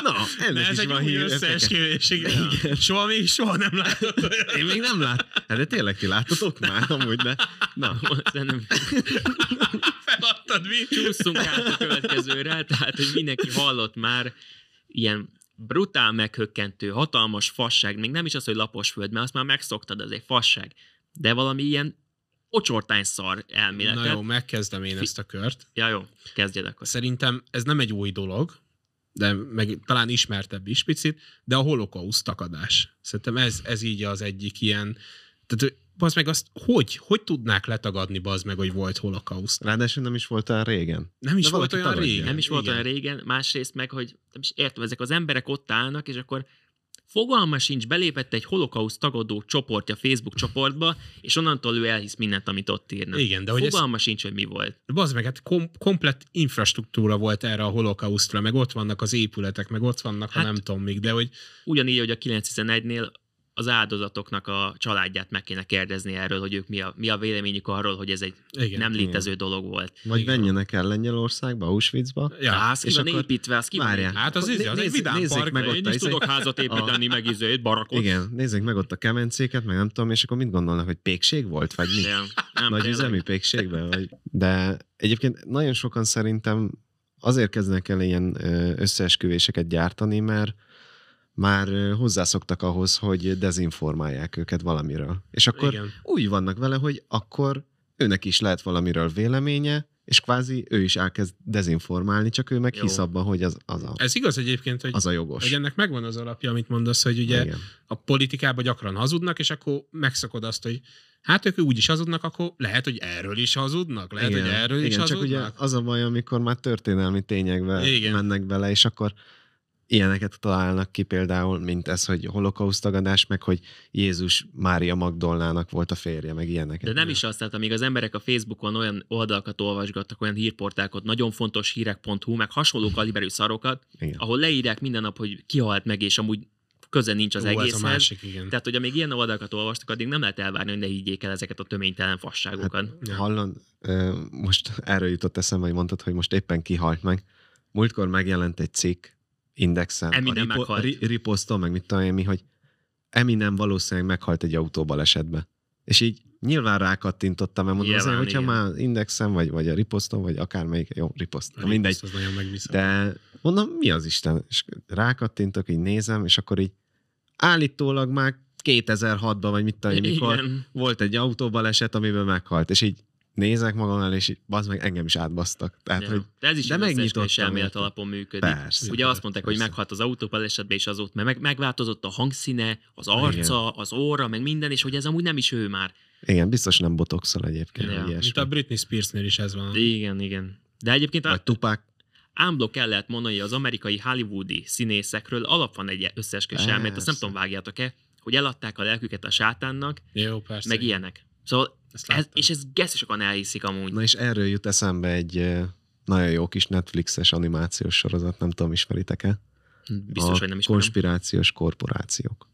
S3: Na,
S2: De
S3: ennek
S2: ez
S3: is
S2: egy
S3: van
S2: új összeesküvés, igen. Soha még soha nem látott olyat.
S3: Én még nem lát. Hát de tényleg ti láttatok már amúgy, de... Na,
S1: Szerintem
S2: Feladtad mi?
S1: csúszunk át a következőre, tehát hogy mindenki hallott már ilyen brutál meghökkentő, hatalmas fasság, még nem is az, hogy lapos föld, mert azt már megszoktad, az egy fasság, de valami ilyen ocsortány szar elméletet.
S2: Na jó, megkezdem én ezt a kört.
S1: Ja jó, kezdjed akkor.
S2: Szerintem ez nem egy új dolog, de meg talán ismertebb is picit, de a holokauszt takadás. Szerintem ez, ez így az egyik ilyen, tehát az meg azt, hogy, hogy tudnák letagadni bazd meg, hogy volt holokauszt?
S3: ráadásul nem is volt olyan régen.
S2: Nem is
S3: De
S2: volt olyan
S3: tagadja.
S2: régen.
S1: Nem is volt
S2: igen.
S1: olyan régen, másrészt meg, hogy nem is értem, ezek az emberek ott állnak, és akkor fogalma sincs, belépett egy holokauszt tagadó csoportja Facebook csoportba, és onnantól ő elhisz mindent, amit ott írnak.
S2: Igen, de hogy ez,
S1: Fogalma sincs, hogy mi volt.
S2: bazd meg, hát kom- komplet infrastruktúra volt erre a holokausztra, meg ott vannak az épületek, meg ott vannak hát,
S1: Hát-
S2: a nem tudom még, de hogy
S1: Ugyanígy, hogy a 911-nél az áldozatoknak a családját meg kéne kérdezni erről, hogy ők mi a, mi a véleményük arról, hogy ez egy
S2: igen.
S1: nem létező dolog volt.
S3: Vagy
S2: Igen.
S3: menjenek el Lengyelországba, Auschwitzba.
S2: Ja,
S1: az
S3: és akkor-
S1: építve, az ki van
S3: Várjál.
S1: építve.
S2: hát az,
S3: Akkor
S2: az, az egy vidám
S3: nézzék
S2: park.
S3: meg ott
S1: Én
S3: a
S1: is
S3: izé-
S1: tudok házat építeni, meg izét, barakot.
S3: Igen, nézzék meg ott a kemencéket, meg nem tudom, és akkor mit gondolnak, hogy pékség volt, vagy mi?
S1: Ja, nem,
S3: Nagy
S1: tényleg.
S3: üzemi pékségben? Vagy... De egyébként nagyon sokan szerintem azért kezdenek el ilyen összeesküvéseket gyártani, mert már hozzászoktak ahhoz, hogy dezinformálják őket valamiről. És akkor
S2: Igen.
S3: úgy vannak vele, hogy akkor őnek is lehet valamiről véleménye, és kvázi ő is elkezd dezinformálni, csak ő meg
S1: Jó.
S3: hisz abban, hogy az, az, a,
S2: Ez igaz egyébként, hogy,
S3: az a jogos.
S2: hogy ennek megvan az alapja, amit mondasz, hogy ugye
S3: Igen.
S2: a politikában gyakran hazudnak, és akkor megszakod azt, hogy hát ők úgy is hazudnak, akkor lehet, hogy erről is hazudnak, lehet, hogy erről is
S3: Igen, csak ugye
S2: hazudnak.
S3: az a baj, amikor már történelmi tényekbe
S2: Igen.
S3: mennek bele, és akkor ilyeneket találnak ki például, mint ez, hogy holokauszt tagadás, meg hogy Jézus Mária Magdolnának volt a férje, meg ilyeneket.
S1: De nem is azt, tehát amíg az emberek a Facebookon olyan oldalakat olvasgattak, olyan hírportákat, nagyon fontos hírek.hu, meg hasonló kaliberű szarokat,
S3: Igen.
S1: ahol leírják minden nap, hogy ki halt meg, és amúgy köze nincs az
S2: Ó, ez a másik, igen.
S1: Tehát, hogy amíg ilyen oldalakat olvastak, addig nem lehet elvárni, hogy ne higgyék el ezeket a töménytelen fasságokat.
S3: Hallon, ö, most erről jutott eszembe, hogy mondtad, hogy most éppen kihalt meg. Múltkor megjelent egy cikk Indexen,
S1: Eminem
S3: ripo-
S1: meghalt.
S3: ri- riposztol, meg mit tudom én mi, hogy Eminem valószínűleg meghalt egy autóbalesetbe. És így nyilván rákattintottam, mert mondom,
S1: Nyilván,
S3: azért, hogyha
S1: igen.
S3: már Indexen, vagy, vagy a riposzton, vagy akármelyik, jó, riposzt,
S2: A
S3: mindegy.
S2: Az nagyon.
S3: De mondom, mi az Isten? És rákattintok, így nézem, és akkor így állítólag már 2006-ban, vagy mit tudom, mikor volt egy autóbaleset, amiből meghalt, és így nézek magam elé, és így, bazd meg, engem is átbasztak. Tehát,
S1: Ja.
S3: hogy
S1: De ez is
S3: de
S1: de
S3: megnyitottam,
S1: elmélet alapon működik.
S3: Persze.
S1: Ugye azt mondták, hogy
S3: Persze.
S1: meghalt az autóbalesetbe, és azóta mert meg, megváltozott a hangszíne, az arca, az óra, meg minden, és hogy ez amúgy nem is ő már.
S3: igen, biztos nem botoxol egyébként,
S1: Ja.
S2: Mint a Britney Spearsnél is ez van.
S1: Igen, igen. De egyébként
S3: Vagy
S1: a
S3: Tupac,
S1: ámblok el lehet mondani, hogy az amerikai hollywoodi színészekről alap van egy összeesküvés elmélet, azt nem tudom, vágjátok-e, hogy eladták a lelküket a sátánnak,
S2: Jó, persze.
S1: meg ilyenek. Szóval, ez, és ez gesztus sokan elhiszik amúgy.
S3: na és erről jut eszembe egy nagyon jó kis Netflixes animációs sorozat, nem tudom, ismeritek-e?
S1: Biztos,
S3: a
S1: hogy nem ismerem.
S3: konspirációs korporációk.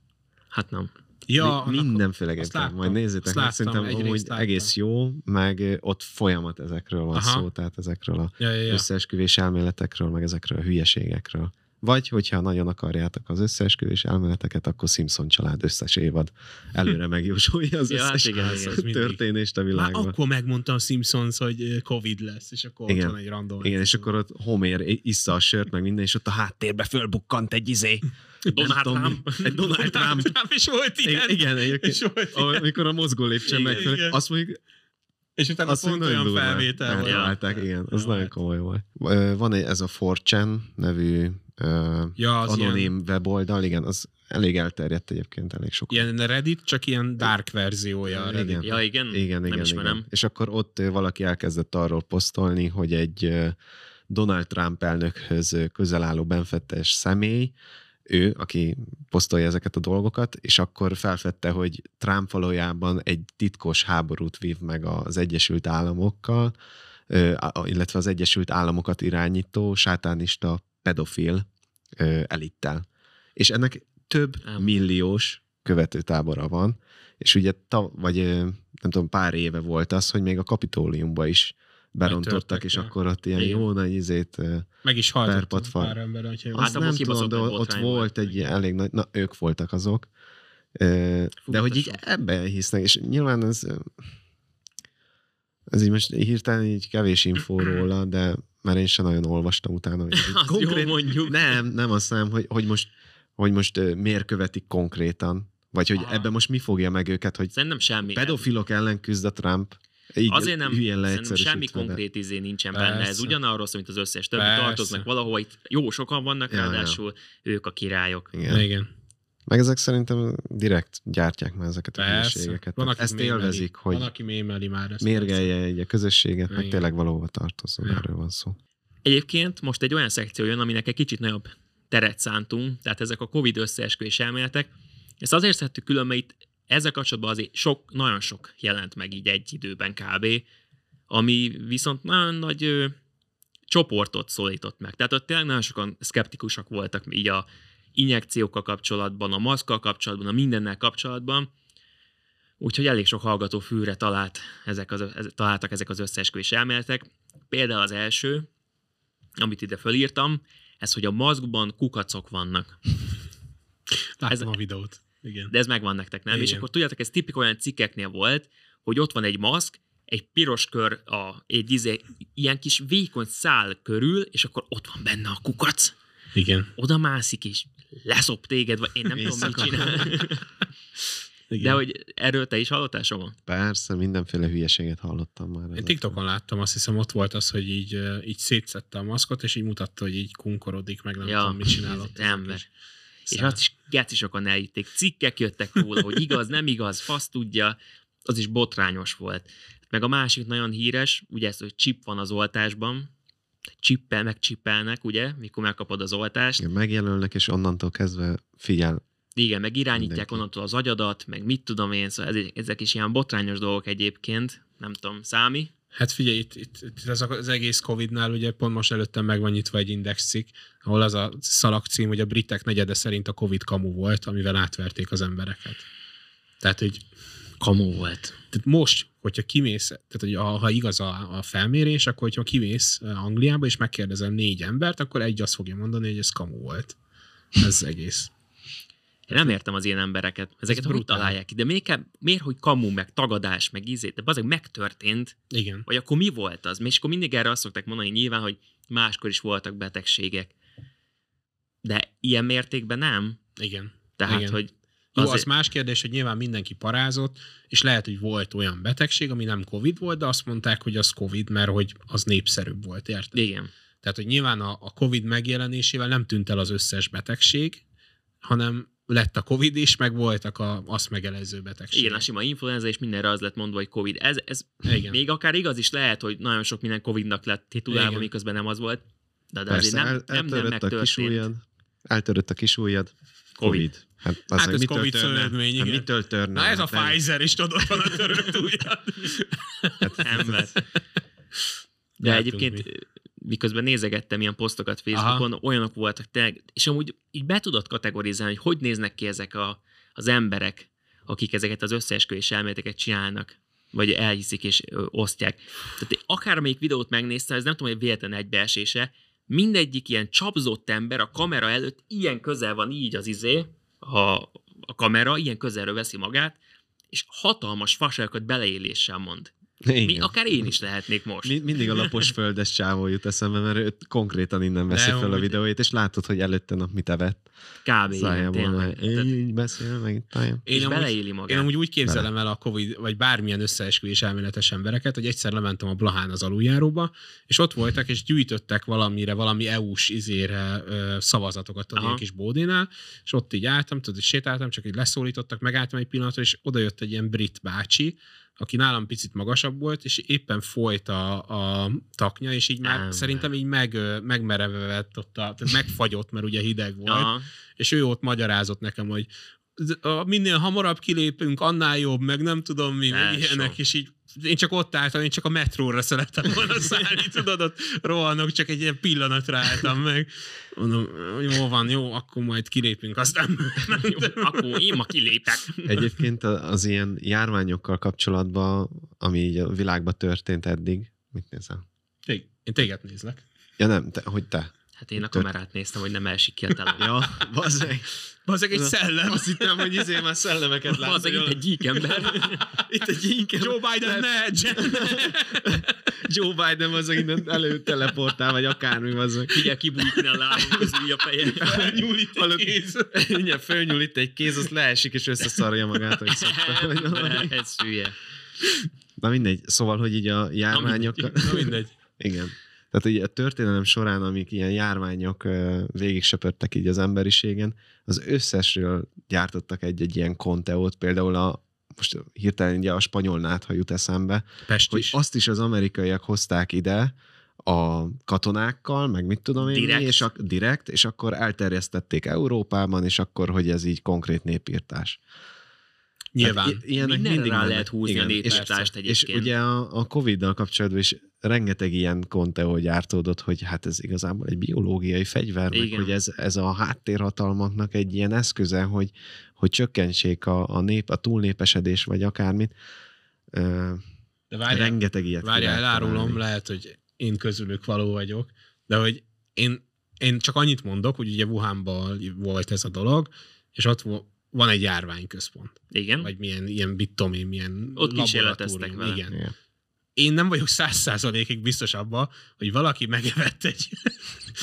S1: Hát nem.
S2: Ja,
S3: Mi- mindenféleképpen. Majd nézzétek meg, szerintem amúgy egész jó, meg ott folyamat ezekről van
S2: Aha.
S3: szó, tehát ezekről a
S2: ja, ja, ja.
S3: összeesküvés elméletekről, meg ezekről a hülyeségekről. Vagy, hogyha nagyon akarjátok az összeesküvés elméleteket, akkor Simpson család összes évad előre megjósolja az
S1: Ja, hát
S3: összes
S1: igen,
S2: igen, mindig.
S3: történést a
S2: Már
S3: világban.
S2: akkor megmondtam Simpsons, hogy Covid lesz, és akkor
S3: Igen.
S2: ott van egy random.
S3: Igen, és akkor ott Homer issza a sört, meg minden, és ott a háttérbe fölbukkant egy izé.
S1: Donald
S3: tudom,
S1: Trump.
S3: Egy Donald Trump.
S2: Trump is volt ilyen.
S3: Igen,
S2: És
S3: egyébként.
S2: volt ilyen.
S3: Amikor a mozgó megfelel,
S2: igen.
S3: azt mondjuk,
S2: És utána
S3: azt
S2: pont olyan felvétel volt.
S3: eltalálták, igen, az nagyon
S2: hát.
S3: komoly volt. Van egy, ez a 4chan nevű
S2: Ja, az
S3: anonim
S2: ilyen,
S3: weboldal, igen, az elég elterjedt egyébként, elég sok.
S2: ilyen Reddit, csak ilyen dark verziója. a
S3: Igen.
S2: Reddit.
S1: Ja, igen?
S3: Igen,
S1: nem
S3: igen,
S1: ismerem.
S3: igen. És akkor ott valaki elkezdett arról posztolni, hogy egy Donald Trump elnökhöz közel álló benfettes személy, ő, aki posztolja ezeket a dolgokat, és akkor felfedte, hogy Trump valójában egy titkos háborút vív meg az Egyesült Államokkal, illetve az Egyesült Államokat irányító sátánista pedofil ö, elittel. És ennek több
S1: Ám.
S3: milliós követőtábora van, és ugye ta, vagy ö, nem tudom, pár éve volt az, hogy még a kapitóliumba is berontottak, és akkor ott ilyen
S1: Igen.
S3: jó nagy izét,
S2: Meg is haltott pár ember, hogyha
S1: Hát
S3: nem tudom, de ott volt egy ilyen elég nagy, na ők voltak azok, de hogy így ebben hisznek, és nyilván ez ez így most hirtelen így kevés infó róla, de mert én sem nagyon olvastam utána.
S1: Azt jó mondjuk.
S3: nem, nem azt nem, hogy, hogy most, hogy most miért követik konkrétan, vagy hogy
S1: Aha.
S3: ebben most mi fogja meg őket, hogy
S1: Szerintem semmi.
S3: pedofilok ellen küzd a Trump. Így
S1: Azért nem, szerintem semmi konkrét izé nincsen benne. Ez
S2: Persze.
S1: ugyanarról szól, mint az összes többi.
S2: Persze.
S1: Tartoznak valahova, itt jó sokan vannak,
S3: Ja, ja.
S1: ráadásul ők a királyok.
S3: Igen.
S2: Igen.
S3: Meg ezek szerintem direkt gyártják már ezeket a
S2: Persze.
S3: hülyeségeket.
S2: Van,
S3: Ezt
S2: mémeli.
S3: élvezik, hogy
S2: Van, aki mémeli már ezt.
S3: mérgelje egy a közösséget, meg
S2: Igen.
S3: tényleg valahova tartozzon,
S2: Ja.
S3: erről van szó.
S1: Egyébként most egy olyan szekció jön, aminek egy kicsit nagyobb teret szántunk, tehát ezek a Covid összeesküvés elméletek. Ezt azért szedtük külön, mert itt ezzel kapcsolatban azért sok, nagyon sok jelent meg így egy időben kb., ami viszont nagyon nagy ö, csoportot szólított meg. Tehát ott tényleg nagyon sokan szkeptikusak voltak így a injekciókkal kapcsolatban, a maszkkal kapcsolatban, a mindennel kapcsolatban, úgyhogy elég sok hallgató fűre talált ezek az, ez, találtak ezek az összeesküvés elméletek. Például az első, amit ide fölírtam, ez, hogy a maszkban kukacok vannak.
S2: Láttam
S1: ez-
S2: a videót. Igen.
S1: De ez megvan nektek, nem? Igen. És akkor tudjátok, ez tipik olyan cikkeknél volt, hogy ott van egy maszk, egy piros kör, a, egy izé, ilyen kis vékony szál körül, és akkor ott van benne a kukac.
S2: Igen.
S1: Oda mászik, és leszop téged, vagy én nem tudom, mit csinál.
S2: Igen.
S1: De hogy erről te is hallottál soha?
S3: Persze, mindenféle hülyeséget hallottam már.
S2: Én. TikTokon láttam, azt hiszem ott volt az, hogy így, így szétszette a maszkot, és így mutatta, hogy így kunkorodik, meg nem
S1: Ja,
S2: tudom, mit csinálott.
S1: ember. És azt is geci sokan elhitték. Cikkek jöttek róla, hogy igaz, nem igaz, fasz tudja. Az is botrányos volt. Meg a másik nagyon híres, ugye ez, hogy chip van az oltásban. Csippel, megcsippelnek, ugye, mikor megkapod az oltást.
S3: Igen, megjelölnek, és onnantól kezdve figyel.
S1: Igen, meg irányítják
S3: Mindenki.
S1: onnantól az agyadat, meg mit tudom én, szóval ez, ezek is ilyen botrányos dolgok egyébként. Nem tudom, Számi?
S2: Hát figyelj, itt, itt, itt az, az egész Covid-nál ugye pont most előttem meg van nyitva egy indexcikk, ahol az a szalagcím, hogy a britek negyede szerint a Covid kamu volt, amivel átverték az embereket. Tehát, hogy
S1: Kamu volt.
S2: tehát most, hogyha kimész, tehát hogy ha, ha igaz a, a felmérés, akkor hogyha kimész Angliába és megkérdezel négy embert, akkor egy azt fogja mondani, hogy ez kamu volt. Ez egész.
S1: Én nem értem az ilyen embereket. Ezeket hogy találják ki? De miért, miért, hogy kamu, meg tagadás, meg izé, de azért megtörtént,
S2: Igen.
S1: vagy akkor mi volt az? És akkor mindig erre azt szokták mondani nyilván, hogy máskor is voltak betegségek. De ilyen mértékben nem.
S2: Igen.
S1: Tehát,
S2: Igen.
S1: hogy
S2: Jó,
S1: azért-
S2: az más kérdés, hogy nyilván mindenki parázott, és lehet, hogy volt olyan betegség, ami nem Covid volt, de azt mondták, hogy az Covid, mert hogy az népszerűbb volt, érted?
S1: igen.
S2: Tehát, hogy nyilván a, a Covid megjelenésével nem tűnt el az összes betegség, hanem lett a Covid is, meg voltak a, azt megelező betegségek.
S1: Igen, a sima influenza, és mindenre az lett mondva, hogy Covid. Ez, ez
S2: Igen.
S1: még akár igaz is lehet, hogy nagyon sok minden Covidnak lett titulálva, miközben nem az volt. De, de
S3: Persze,
S1: azért nem,
S3: el,
S1: nem, nem
S3: eltörött a kis
S1: megtörtént.
S3: ujjad. Eltörött a kis ujjad.
S1: Covid.
S3: Hát, az,
S2: Hát ez
S3: mitől
S2: Covid szövődmény,
S3: Hát
S2: igen.
S3: mitől törne?
S2: Na ez a
S3: Hát nem-
S2: Pfizer is tudod, van a törött ujjad.
S1: Ember. De
S2: Látunk
S1: egyébként
S2: mi.
S1: miközben nézegettem ilyen posztokat Facebookon, Aha. olyanok voltak tényleg, és amúgy így be tudod kategorizálni, hogy hogy néznek ki ezek a, az emberek, akik ezeket az összeesküvés elméleteket csinálnak, vagy elhiszik és ö, osztják. Tehát akármelyik videót megnéztem, ez nem tudom, hogy véletlen egybeesése, mindegyik ilyen csapzott ember a kamera előtt ilyen közel van így az izé, a, a kamera, ilyen közelről veszi magát, és hatalmas faságokat beleéléssel mond. Mi,
S3: Igen.
S1: akár én is lehetnék most.
S3: Mi, mindig a lapos földes csávó jut eszembe, mert ő konkrétan innen veszi
S2: De
S3: fel a videóit, és látod, hogy előtte nap mit evett.
S1: Kb. Tehát,
S3: így beszél, meg itt álljon.
S1: és
S2: Én amúgy-
S1: beleéli magát.
S2: Én amúgy úgy képzelem el a Covid, vagy bármilyen összeesküvés elméletes embereket, hogy egyszer lementem a Blahán az aluljáróba, és ott voltak, és gyűjtöttek valamire, valami EU-s izére ö, szavazatokat a ilyen kis bódénál, és ott így álltam, tudod, és sétáltam, csak így leszólítottak, megálltam egy pillanatra, és oda jött egy ilyen brit bácsi, aki nálam picit magasabb volt, és éppen folyt a, a taknya, és így már
S1: Ám.
S2: szerintem így meg, ö, megmerevett ott, a, megfagyott, mert ugye hideg volt,
S1: Aha.
S2: és ő ott magyarázott nekem, hogy a- minél hamarabb kilépünk, annál jobb, meg nem tudom mi, meg
S1: Tesó.
S2: ilyenek, és így én csak ott álltam, én csak a metróra szerettem volna szállni, tudod, ott rohanok, csak egy ilyen pillanatra álltam meg. Mondom, jó van, jó, akkor majd kilépünk, aztán
S1: Jó, akkor én ma kilépek.
S3: Egyébként a- az ilyen járványokkal kapcsolatban, ami így a világban történt eddig, mit nézel?
S2: Én téged nézlek.
S3: Ja nem, te, hogy te.
S1: Hát én a kamerát néztem, hogy nem esik ki a telem.
S3: Ja.
S2: Bazeg egy szellem.
S3: Azt hittem, hogy izé már szellemeket lát.
S1: Az itt egy gyík ember.
S3: Itt egy inkább.
S2: Joe Biden, ne!
S3: Joe Biden az innen előtt teleportál, vagy akármi az.
S1: Figyelj, kibújik a lábam közül a feje.
S2: Nyúlít
S3: Hallod?
S2: egy kéz.
S3: Igen, fölnyúl itt egy kéz, az leesik, és összeszarja magát, hogy szokta.
S1: De Ez hülye.
S3: Na mindegy, szóval, hogy így a járványok...
S2: Na mindegy.
S3: Igen. Tehát ugye a történelem során, amik ilyen járványok végig söpörtek így az emberiségen, az összesről gyártottak egy-egy ilyen konteót, például a most hirtelen ugye a spanyol nátha jut eszembe,
S2: Pest
S3: hogy
S2: is.
S3: azt is az amerikaiak hozták ide a katonákkal, meg mit tudom én,
S1: Direkt?
S3: és ak- direkt, és akkor elterjesztették Európában, és akkor, hogy ez így konkrét népírtás.
S2: Nyilván.
S3: Tehát i- ilyenek mindig
S1: rá
S3: mennek.
S1: lehet húzni a
S3: és,
S1: népírtást
S3: és
S1: egyébként.
S3: ugye a, a Covid-dal kapcsolatban is rengeteg ilyen konteó gyártódott, hogy hát ez igazából egy biológiai fegyver, meg
S1: Igen.
S3: hogy ez, ez a háttérhatalmaknak egy ilyen eszköze, hogy, hogy csökkentsék a, a nép, a túlnépesedés, vagy akármit.
S2: De várjál,
S3: rengeteg ilyet
S2: Várjál,
S3: lehet
S2: elárulom, lehet, hogy én közülük való vagyok, de hogy én, én csak annyit mondok, hogy ugye Wuhanban volt ez a dolog, és ott van egy járványközpont,
S1: Igen.
S2: vagy milyen, ilyen, mit tudom én, milyen
S1: Ott kísérleteztek
S2: laboratórium.
S1: vele.
S2: Igen.
S3: Igen.
S2: Én nem vagyok száz százalékig biztos abba, hogy valaki megevett egy,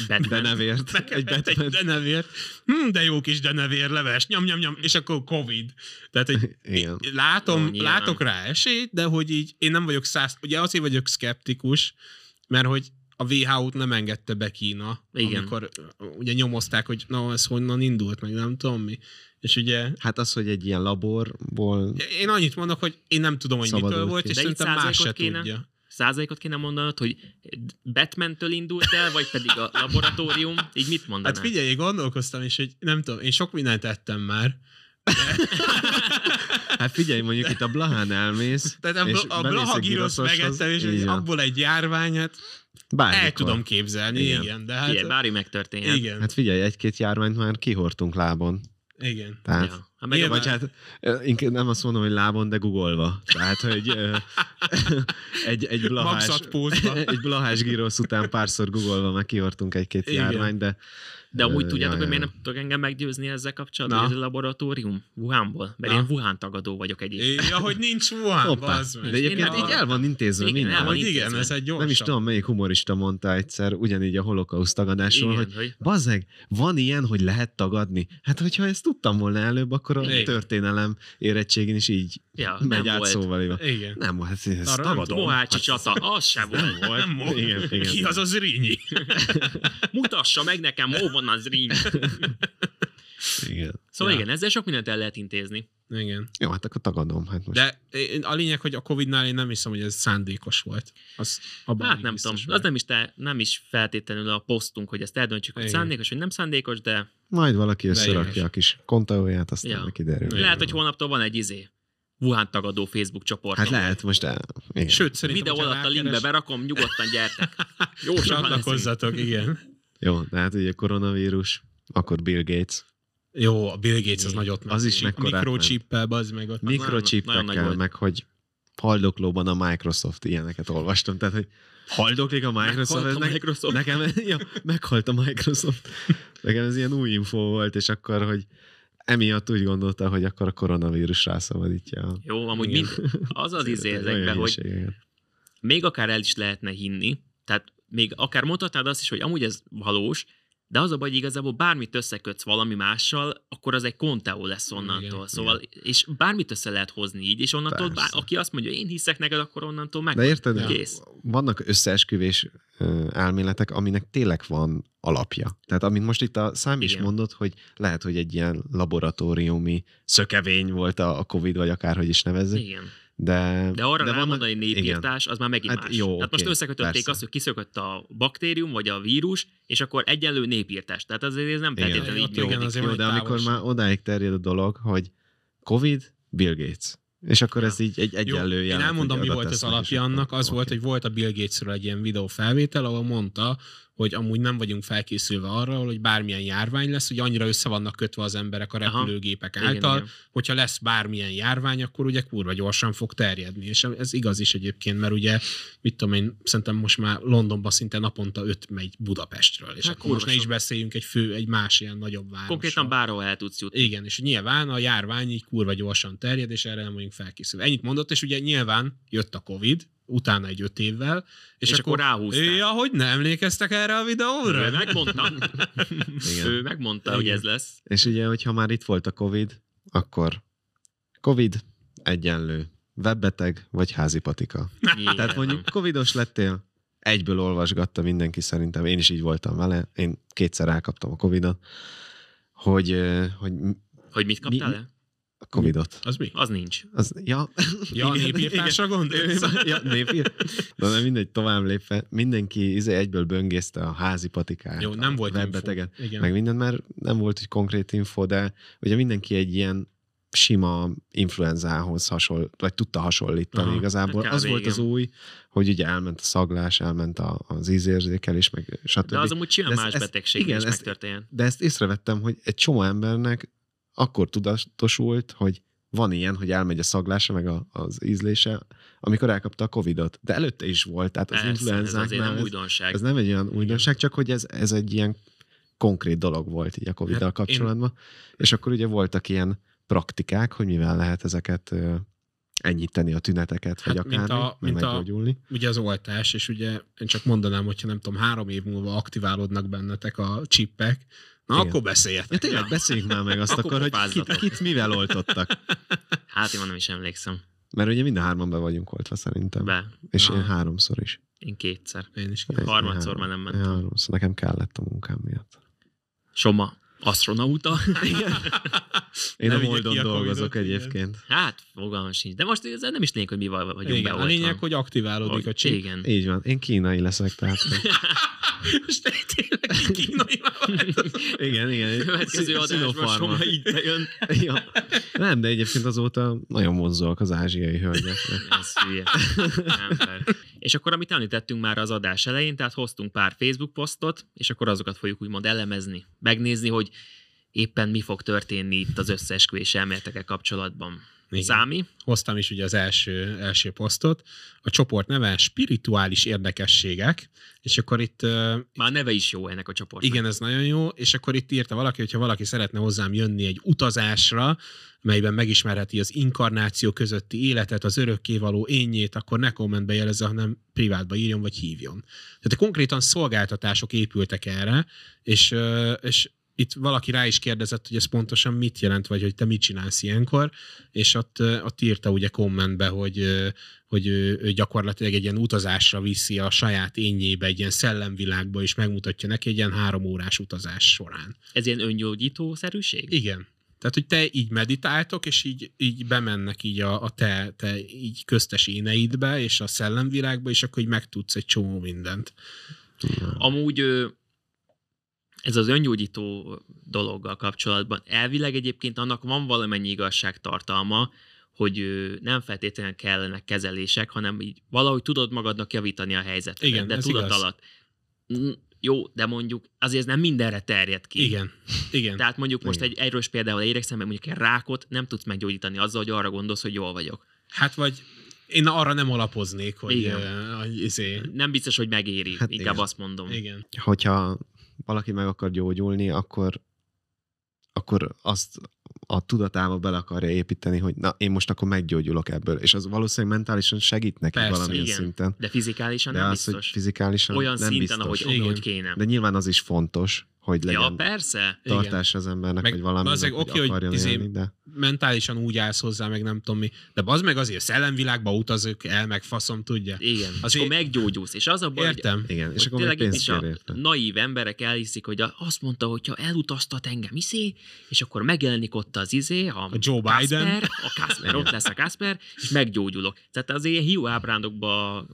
S1: Batman.
S3: Denevért. Egy
S2: megevett egy
S3: Batman.
S2: denevér, hm, de jó kis denevér leves, nyom, nyom, nyom, és akkor Covid. Tehát, hogy
S3: Igen.
S2: Látom,
S1: nyilván.
S2: látok rá esélyt, de hogy így én nem vagyok száz, ugye azért vagyok szkeptikus, mert hogy a WHO-t nem engedte be Kína,
S1: Igen.
S2: amikor ugye nyomozták, hogy na, ez honnan indult, meg nem tudom mi. És ugye
S3: Hát az, hogy egy ilyen laborból
S2: én annyit mondok, hogy én nem tudom, hogy mitől volt,
S3: ki.
S2: és
S1: De itt
S2: szerintem más se
S1: százalékot kéne?
S2: tudja.
S1: Százalékot kéne mondanod, hogy Batman-től indult el, vagy pedig a laboratórium? Így mit mondanál?
S2: Hát figyelj, gondolkoztam is, hogy nem tudom, én sok mindent ettem már, de,
S3: Hát figyelj, mondjuk itt a Blahán elmész,
S2: Tehát a,
S3: és
S2: a Blaha gíroszt megettem, és
S3: van.
S2: abból egy járvány, hát
S3: Bármikor.
S2: el tudom képzelni, igen,
S3: Igen.
S2: de hát...
S1: Figyelj, bármi megtörténhet.
S2: igen,
S3: Hát figyelj, egy-két járványt már kihortunk lábon.
S2: Igen.
S3: Tehát,
S1: Ja. Hát meg
S2: Nyilván-
S1: a,
S3: Vagy hát inkább nem azt mondom, hogy lábon, de googolva. Tehát, hogy egy, egy blahás, egy blahás gyrosz után párszor googolva meg kihortunk egy-két
S2: Igen.
S3: járványt, de
S1: de amúgy tudjátok, hogy miért nem tudtok engem meggyőzni ezzel kapcsolatban, hogy ez a laboratórium Wuhanból? Mert
S2: Na.
S1: én Wuhan tagadó vagyok egyébként.
S2: Ja, hogy nincs Wuhan,
S3: hoppá. De egyébként
S1: Én-
S3: így el van intézve
S1: Igen,
S3: minden.
S1: van
S2: Hogy igen,
S1: intézve.
S2: ez egy gyorsabb.
S3: Nem is tudom, melyik humorista mondta egyszer, ugyanígy a holokauszt tagadásról,
S1: Igen,
S3: hogy
S1: hogy
S3: Bazzeg, van ilyen, hogy lehet tagadni? Hát, hogyha ezt tudtam volna előbb, akkor a
S2: Igen.
S3: történelem érettségén is így
S1: ja,
S3: megy
S1: nem
S3: át
S1: volt.
S3: szóval.
S2: Igen.
S3: Nem, hát ez, ez
S2: Arra nem
S3: tagadom.
S1: Mohácsi
S3: Hát,
S1: csata, az se volt.
S3: volt.
S2: Nem volt.
S3: Igen, igen.
S2: Ki az az Rínyi?
S1: Mutassa meg nekem, hol van az ring.
S3: Igen.
S1: Szóval
S2: Ja.
S1: igen, ezzel sok mindent el lehet intézni.
S2: Igen.
S3: Jó, hát akkor tagadom. Hát most.
S2: De én- a lényeg, hogy a Covid-nál én nem hiszem, hogy ez szándékos volt. Az, abban
S1: Hát nem tudom,
S2: vagyok.
S1: az nem is, te, nem is feltétlenül a posztunk, hogy ezt eldöntsük, hogy
S2: Igen.
S1: szándékos, vagy nem szándékos, de
S3: Majd valaki
S2: De
S3: összerakja a kis kontaóját, aztán
S1: Ja.
S3: kiderül.
S1: Lehet, hogy holnaptól van egy izé. Wuhan tagadó Facebook csoport.
S3: Hát lehet most el. Igen.
S2: Sőt, szerintem,
S1: Videó alatt a linkbe berakom, nyugodtan gyertek. Jó.
S2: Csatlakozzatok, igen.
S3: Jó, de hát ugye koronavírus, akkor Bill Gates.
S2: Jó, a Bill Gates az nagyot.
S3: Az is meckorát
S2: Mikrochippel, bazd meg ott.
S3: Mikrochippekkel, meg hogy haldoklóban a Microsoft ilyeneket olvastam. Tehát, hogy haldoklik a Microsoft.
S1: Meghalt a
S3: ne-
S1: Microsoft.
S3: Nekem, ja, meghalt a Microsoft. Nekem ez ilyen új info volt, és akkor, hogy emiatt úgy gondolta, hogy akkor a koronavírus rászabadítja.
S1: Jó, amúgy
S2: Igen.
S1: mind, az az izé ezekben, hogy még akár el is lehetne hinni, tehát még akár mondhatnád azt is, hogy amúgy ez valós, de az a baj, hogy igazából bármit összekötsz valami mással, akkor az egy konteó lesz onnantól.
S2: Igen,
S1: szóval, és bármit össze lehet hozni így, és onnantól, bár, aki azt mondja, én hiszek neked, akkor onnantól meg.
S3: De érted.
S1: Kész.
S3: vannak összeesküvés elméletek, aminek tényleg van alapja. Tehát amit most itt a szám is
S1: Igen.
S3: mondott, hogy lehet, hogy egy ilyen laboratóriumi szökevény volt a, a Covid, vagy akárhogy is nevezzük,
S1: Igen.
S3: De,
S1: De arra
S3: de
S1: rámondani népírtás, az már megint
S3: Hát
S1: más.
S3: jó,
S1: Tehát most
S3: oké,
S1: összekötötték
S3: persze.
S1: azt, hogy kiszökött a baktérium, vagy a vírus, és akkor egyenlő népírtás. Tehát azért ez nem
S3: Igen.
S1: feltétlenül így
S2: igen,
S1: működik.
S2: azért
S3: Jó, de amikor már odáig terjed a dolog, hogy Covid, Bill Gates. És akkor
S1: Ja.
S3: ez így egy
S2: Jó,
S3: egyenlő
S2: én
S3: jelent,
S2: elmondom, mi volt az alapja annak. Az
S3: oké.
S2: volt, hogy volt a Bill Gatesről egy ilyen videó felvétel, ahol mondta, hogy amúgy nem vagyunk felkészülve arra, hogy bármilyen járvány lesz, hogy annyira össze vannak kötve az emberek a
S1: Aha.
S2: repülőgépek
S1: Igen,
S2: által,
S1: igen.
S2: hogyha lesz bármilyen járvány, akkor ugye kurva gyorsan fog terjedni. És ez igaz is egyébként, mert ugye, mit tudom én, szerintem most már Londonban szinte naponta öt megy Budapestről. És
S1: Hát
S2: akkor most ne is beszéljünk egy fő, egy más ilyen nagyobb városról.
S1: Konkrétan bárhol el tudsz jutni.
S2: Igen, és nyilván a járvány így kurva gyorsan terjed, és erre nem vagyunk felkészülve. Ennyit mondott, és ugye nyilván jött a Covid, utána egy öt évvel, és,
S1: És akkor ráhúzták.
S2: Ja, hogy nem emlékeztek erre a videóra?
S1: Ő megmondta.
S3: Igen.
S1: Ő megmondta, hogy
S2: Igen.
S1: ez lesz.
S3: És ugye, hogyha már itt volt a Covid, akkor Covid egyenlő webbeteg vagy házi patika. Tehát
S1: Igen.
S3: mondjuk covidos lettél, egyből olvasgatta mindenki szerintem, én is így voltam vele, én kétszer elkaptam a covidot, hogy, hogy
S1: Hogy mit kaptál
S3: Mi-
S1: el?
S3: A covidot.
S2: Az mi?
S1: Az nincs.
S3: Az, ja,
S2: Ja, a népírtásra gondolsz?
S3: ja, népír. De nem mindegy, tovább lépve. Mindenki izé egyből böngészte a házi patikát,
S2: Jó, nem volt
S3: webbeteget,
S2: info. Igen.
S3: meg minden, mert nem volt egy konkrét info, de ugye mindenki egy ilyen sima influenzához hasonl, vagy tudta hasonlítani
S2: Aha.
S3: igazából. Az volt az
S1: igen.
S3: új, hogy ugye elment a szaglás, elment a, az ízérzékelés, meg stb.
S1: De az amúgy simán
S3: De ez-
S1: más
S3: ez-
S1: betegség
S3: igen,
S1: is
S3: ez-
S1: megtörténjen.
S3: De ezt észrevettem, hogy egy csomó embernek akkor tudatosult, hogy van ilyen, hogy elmegy a szaglása, meg a, az ízlése, amikor elkapta a Covidot. De előtte is volt, tehát az
S1: Persze, ez
S3: influenzáknál
S1: nem újdonság.
S3: ez nem egy olyan újdonság, csak hogy ez, ez egy ilyen konkrét dolog volt így a Covid-dal
S2: Hát én-
S3: kapcsolatban. És akkor ugye voltak ilyen praktikák, hogy mivel lehet ezeket enyhíteni a tüneteket, vagy
S2: Hát, mint
S3: akármi,
S2: a-
S3: meg
S2: mint a-. Ugye az oltás, és ugye én csak mondanám, hogyha nem tudom, három év múlva aktiválódnak bennetek a csippek, na
S3: Igen.
S2: akkor beszéljetek.
S3: Ja tényleg, beszéljünk már meg azt
S1: Akkor
S3: akkor, hogy kit, kit mivel oltottak.
S1: Hát én nem is emlékszem.
S3: Mert ugye mind a hárman be vagyunk oltva szerintem.
S1: Be.
S3: És
S2: Aha.
S3: én háromszor is.
S1: Én kétszer.
S2: Én is
S3: Én
S1: Harmadszor már nem mentem.
S3: Háromszor. Nekem kellett a munkám miatt.
S1: Soma. Astronauta.
S3: Én
S2: Ne
S3: a Moldon dolgozok
S2: igen.
S3: egyébként.
S1: hát, fogalmam sincs. De most ez nem is lényeg, hogy mi vagyunk
S2: Igen,
S1: beoltva.
S2: a lényeg, hogy aktiválódik a csip.
S1: Igen.
S3: Így van. Én kínai leszek, tehát
S2: Most tényleg kínai.
S3: Igen, igen.
S1: Következő adásban így bejön.
S3: ja. Nem, de egyébként azóta nagyon vonzóak az ázsiai hölgyek.
S1: Ez hülye. És akkor, amit említettünk már az adás elején, tehát hoztunk pár Facebook posztot, és akkor azokat fogjuk úgymond elemezni, megnézni, hogy éppen mi fog történni itt az összeesküvés elméletekkel kapcsolatban.
S2: Igen.
S1: Számi?
S2: Hoztam is ugye az első, első posztot. A csoport neve spirituális érdekességek, és akkor itt
S1: Már neve is jó ennek a csoportnak.
S2: Igen, ez nagyon jó, és akkor itt írta valaki, hogyha valaki szeretne hozzám jönni egy utazásra, melyben megismerheti az inkarnáció közötti életet, az örökkévaló énjét, akkor ne kommentbe jelezze, hanem privátba írjon, vagy hívjon. Tehát konkrétan szolgáltatások épültek erre, és, és itt valaki rá is kérdezett, hogy ez pontosan mit jelent, vagy hogy te mit csinálsz ilyenkor, és ott, ott írta ugye kommentbe, hogy, hogy ő, ő gyakorlatilag egy ilyen utazásra viszi a saját énjébe, egy ilyen szellemvilágba, és megmutatja neki egy ilyen három órás utazás során.
S1: Ez ilyen öngyógyító-szerűség?
S2: Igen. Tehát, hogy te így meditáltok, és így, így bemennek így a, a te, te így köztes éneidbe, és a szellemvilágba, és akkor így megtudsz egy csomó mindent.
S1: Amúgy ez az öngyógyító dologgal kapcsolatban elvileg egyébként annak van valamennyi igazságtartalma, hogy nem feltétlenül kellenek kezelések, hanem így valahogy tudod magadnak javítani a helyzetet.
S2: Igen,
S1: de
S2: ez
S1: tudat
S2: igaz.
S1: alatt. Jó, de mondjuk azért ez nem mindenre terjed ki.
S2: Igen. Igen.
S1: Tehát mondjuk most
S3: Igen.
S1: egy erős példával érekszem, meg mondjuk egy rákot nem tudsz meggyógyítani azzal, hogy arra gondolsz, hogy jól vagyok.
S2: Hát vagy én arra nem alapoznék, hogy,
S1: Igen.
S2: uh, hogy izé,
S1: Nem biztos, hogy megéri,
S3: Hát
S1: hát inkább
S3: igen.
S1: azt mondom.
S2: igen.
S3: Hogyha valaki meg akar gyógyulni, akkor, akkor azt a tudatába bele akarja építeni, hogy na, én most akkor meggyógyulok ebből. És az valószínűleg mentálisan segít neki
S2: Persze,
S3: valamilyen
S1: igen.
S3: szinten.
S1: De fizikálisan
S3: De
S1: nem
S3: az, hogy
S1: biztos.
S3: fizikálisan
S1: Olyan
S3: nem
S1: szinten,
S3: biztos.
S1: ahogy,
S2: Igen.
S1: ahogy kéne.
S3: De nyilván az is fontos, hogy legyen
S1: Ja, persze.
S3: tartás az embernek,
S2: Meg
S3: hogy valami hogy
S2: oké, hogy
S3: akarjon
S2: izé-
S3: élni, de
S2: Mentálisan úgy állsz hozzá, meg nem tudom mi. De az meg azért szellemvilágba utazok el, meg faszom tudja.
S1: Igen.
S2: Azért-
S1: Azért... akkor meggyógyulsz. És az a baj, hogy
S2: Értem.
S3: igen, és
S1: hogy
S3: akkor
S1: tényleg is a
S3: érte.
S1: naív emberek elhiszik, hogy a- azt mondta, hogy ha elutaztat engem izé, és akkor megjelenik ott az izé, a,
S2: A Joe Biden.
S1: Kasper, a Kasper, ott lesz a Kasper, és meggyógyulok. Tehát az ilyen hiú ábrándokba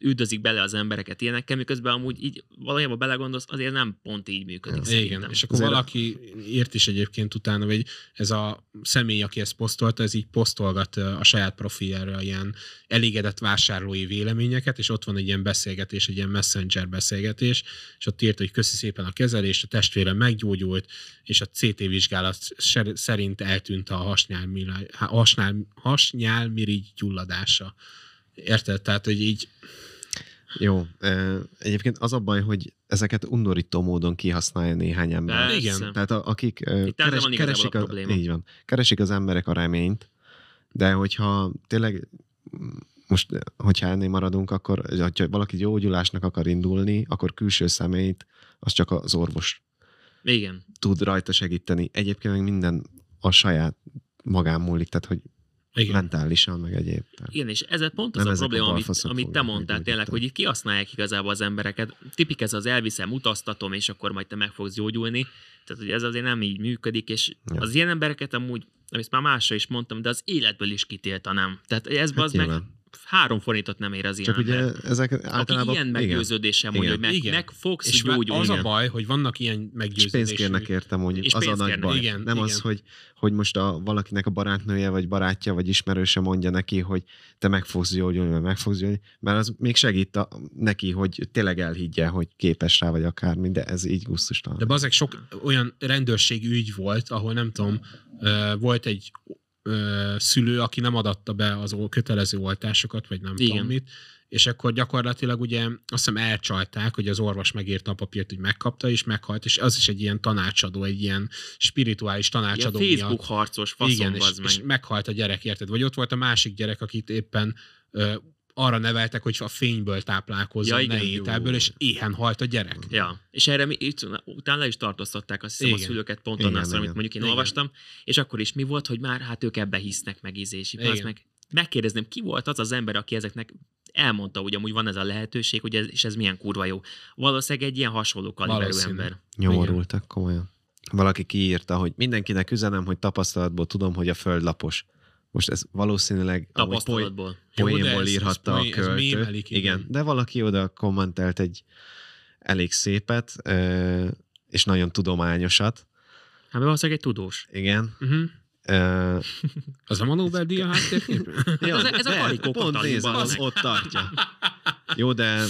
S1: üldözik bele az embereket ilyenekkel, miközben amúgy így valójában belegondolsz, azért nem pont így működik
S2: Igen,
S1: szerintem.
S2: és akkor
S3: Azért-
S2: valaki írt is egyébként utána, hogy ez a személy, aki ezt posztolta, ez így posztolgat a saját profiljára ilyen elégedett vásárlói véleményeket, és ott van egy ilyen beszélgetés, egy ilyen messenger beszélgetés, és ott írt, hogy köszi szépen a kezelést, a testvérem meggyógyult, és a CT vizsgálat szerint eltűnt a hasnyálmirigy, hasnyál, hasnyálmirigy gyulladása. Érted? Tehát, hogy így
S3: Jó, egyébként az a baj, hogy ezeket undorító módon kihasználja néhány ember.
S1: Persze.
S2: Igen.
S3: Tehát a, akik
S1: Itt
S3: keres, keresik,
S1: a
S3: a, így van, keresik az emberek a reményt, de hogyha tényleg most, hogyha ennél maradunk, akkor hogyha valaki gyógyulásnak akar indulni, akkor külső személyt, az csak az orvos
S1: Igen.
S3: tud rajta segíteni. Egyébként meg minden a saját magán múlik, tehát hogy
S2: igen.
S3: mentálisan, meg egyéb.
S1: Igen, és ez pont az
S3: Nem
S1: a
S3: ezek a
S1: probléma, amit, amit te mondtál tényleg, hogy itt kihasználják igazából az embereket. Tipik ez az elviszem, utaztatom, és akkor majd te meg fogsz gyógyulni. Tehát, hogy ez azért nem így működik, és
S3: Ja.
S1: az ilyen embereket amúgy, amit már másra is mondtam, de az életből is kitiltanám. Tehát ez
S3: Hát
S1: az meg. Három forintot nem ér az ilyen
S3: Csak ugye
S1: ember.
S3: ezek
S1: Aki
S3: általában...
S1: ilyen meggyőződéssel mondja, hogy meg,
S2: Igen.
S1: meg fogsz
S2: És
S1: gyógyulni.
S2: az a baj, hogy vannak ilyen
S3: És pénzt
S2: meggyőződésű...
S3: kérnek érte mondjuk,
S1: És
S3: az a nagy baj.
S2: Igen,
S3: nem
S2: igen.
S3: az, hogy, hogy most a, valakinek a barátnője, vagy barátja, vagy ismerőse mondja neki, hogy te meg fogsz gyógyulni, vagy meg fogsz gyógyulni, mert az még segít a, neki, hogy tényleg elhiggye, hogy képes rá, vagy akármi, de ez így gusztustalan.
S2: De bazeg sok olyan rendőrségi ügy volt, ahol nem tudom, volt egy ö, szülő, aki nem adatta be az kötelező oltásokat, vagy nem
S1: Igen.
S2: tudom mit, és akkor gyakorlatilag ugye azt hiszem elcsalták, hogy az orvos megírta a papírt, hogy megkapta, és meghalt, és az is egy ilyen tanácsadó, egy ilyen spirituális
S1: Ilyen
S2: tanácsadó
S1: Facebook
S2: miatt.
S1: harcos faszom,
S2: Igen, és,
S1: meg.
S2: és meghalt a gyerek, érted? Vagy ott volt a másik gyerek, akit éppen ö, arra neveltek, hogy a fényből táplálkozzon,
S1: Ja,
S2: ja, ne
S1: igen.
S2: ételből, és éhen halt a gyerek.
S1: Ja, és erre mi, itt, utána le is tartóztatták azt hiszem
S2: Igen.
S1: a szülőket pont
S3: Igen,
S1: szól, amit
S3: igen.
S1: mondjuk én
S2: Igen.
S1: olvastam, és akkor is mi volt, hogy már hát ők ebbe hisznek meg.
S2: Igen.
S1: Az meg megkérdezném, ki volt az az ember, aki ezeknek elmondta, hogy amúgy van ez a lehetőség, hogy ez, és ez milyen kurva jó. Valószínűleg egy ilyen hasonló kaliberű ember.
S3: Nyomorultak komolyan. Valaki kiírta, hogy mindenkinek üzenem, hogy tapasztalatból tudom, hogy a föld lapos. Most ez valószínűleg
S1: Tapasztalatból.
S3: Poénból
S2: ez- ez
S3: írhatta a
S2: ez
S3: költő.
S2: mémelik, igen.
S3: igen, de valaki oda kommentelt egy elég szépet, és nagyon tudományosat.
S1: Hát valószínűleg egy tudós.
S3: Igen.
S2: Uh-huh.
S3: Uh,
S2: Az a Nobel-díj a háttérkép?
S3: ja,
S1: Ez a- ez a
S3: de,
S1: Kalikó
S3: pont nézd, az ott tartja. Jó, de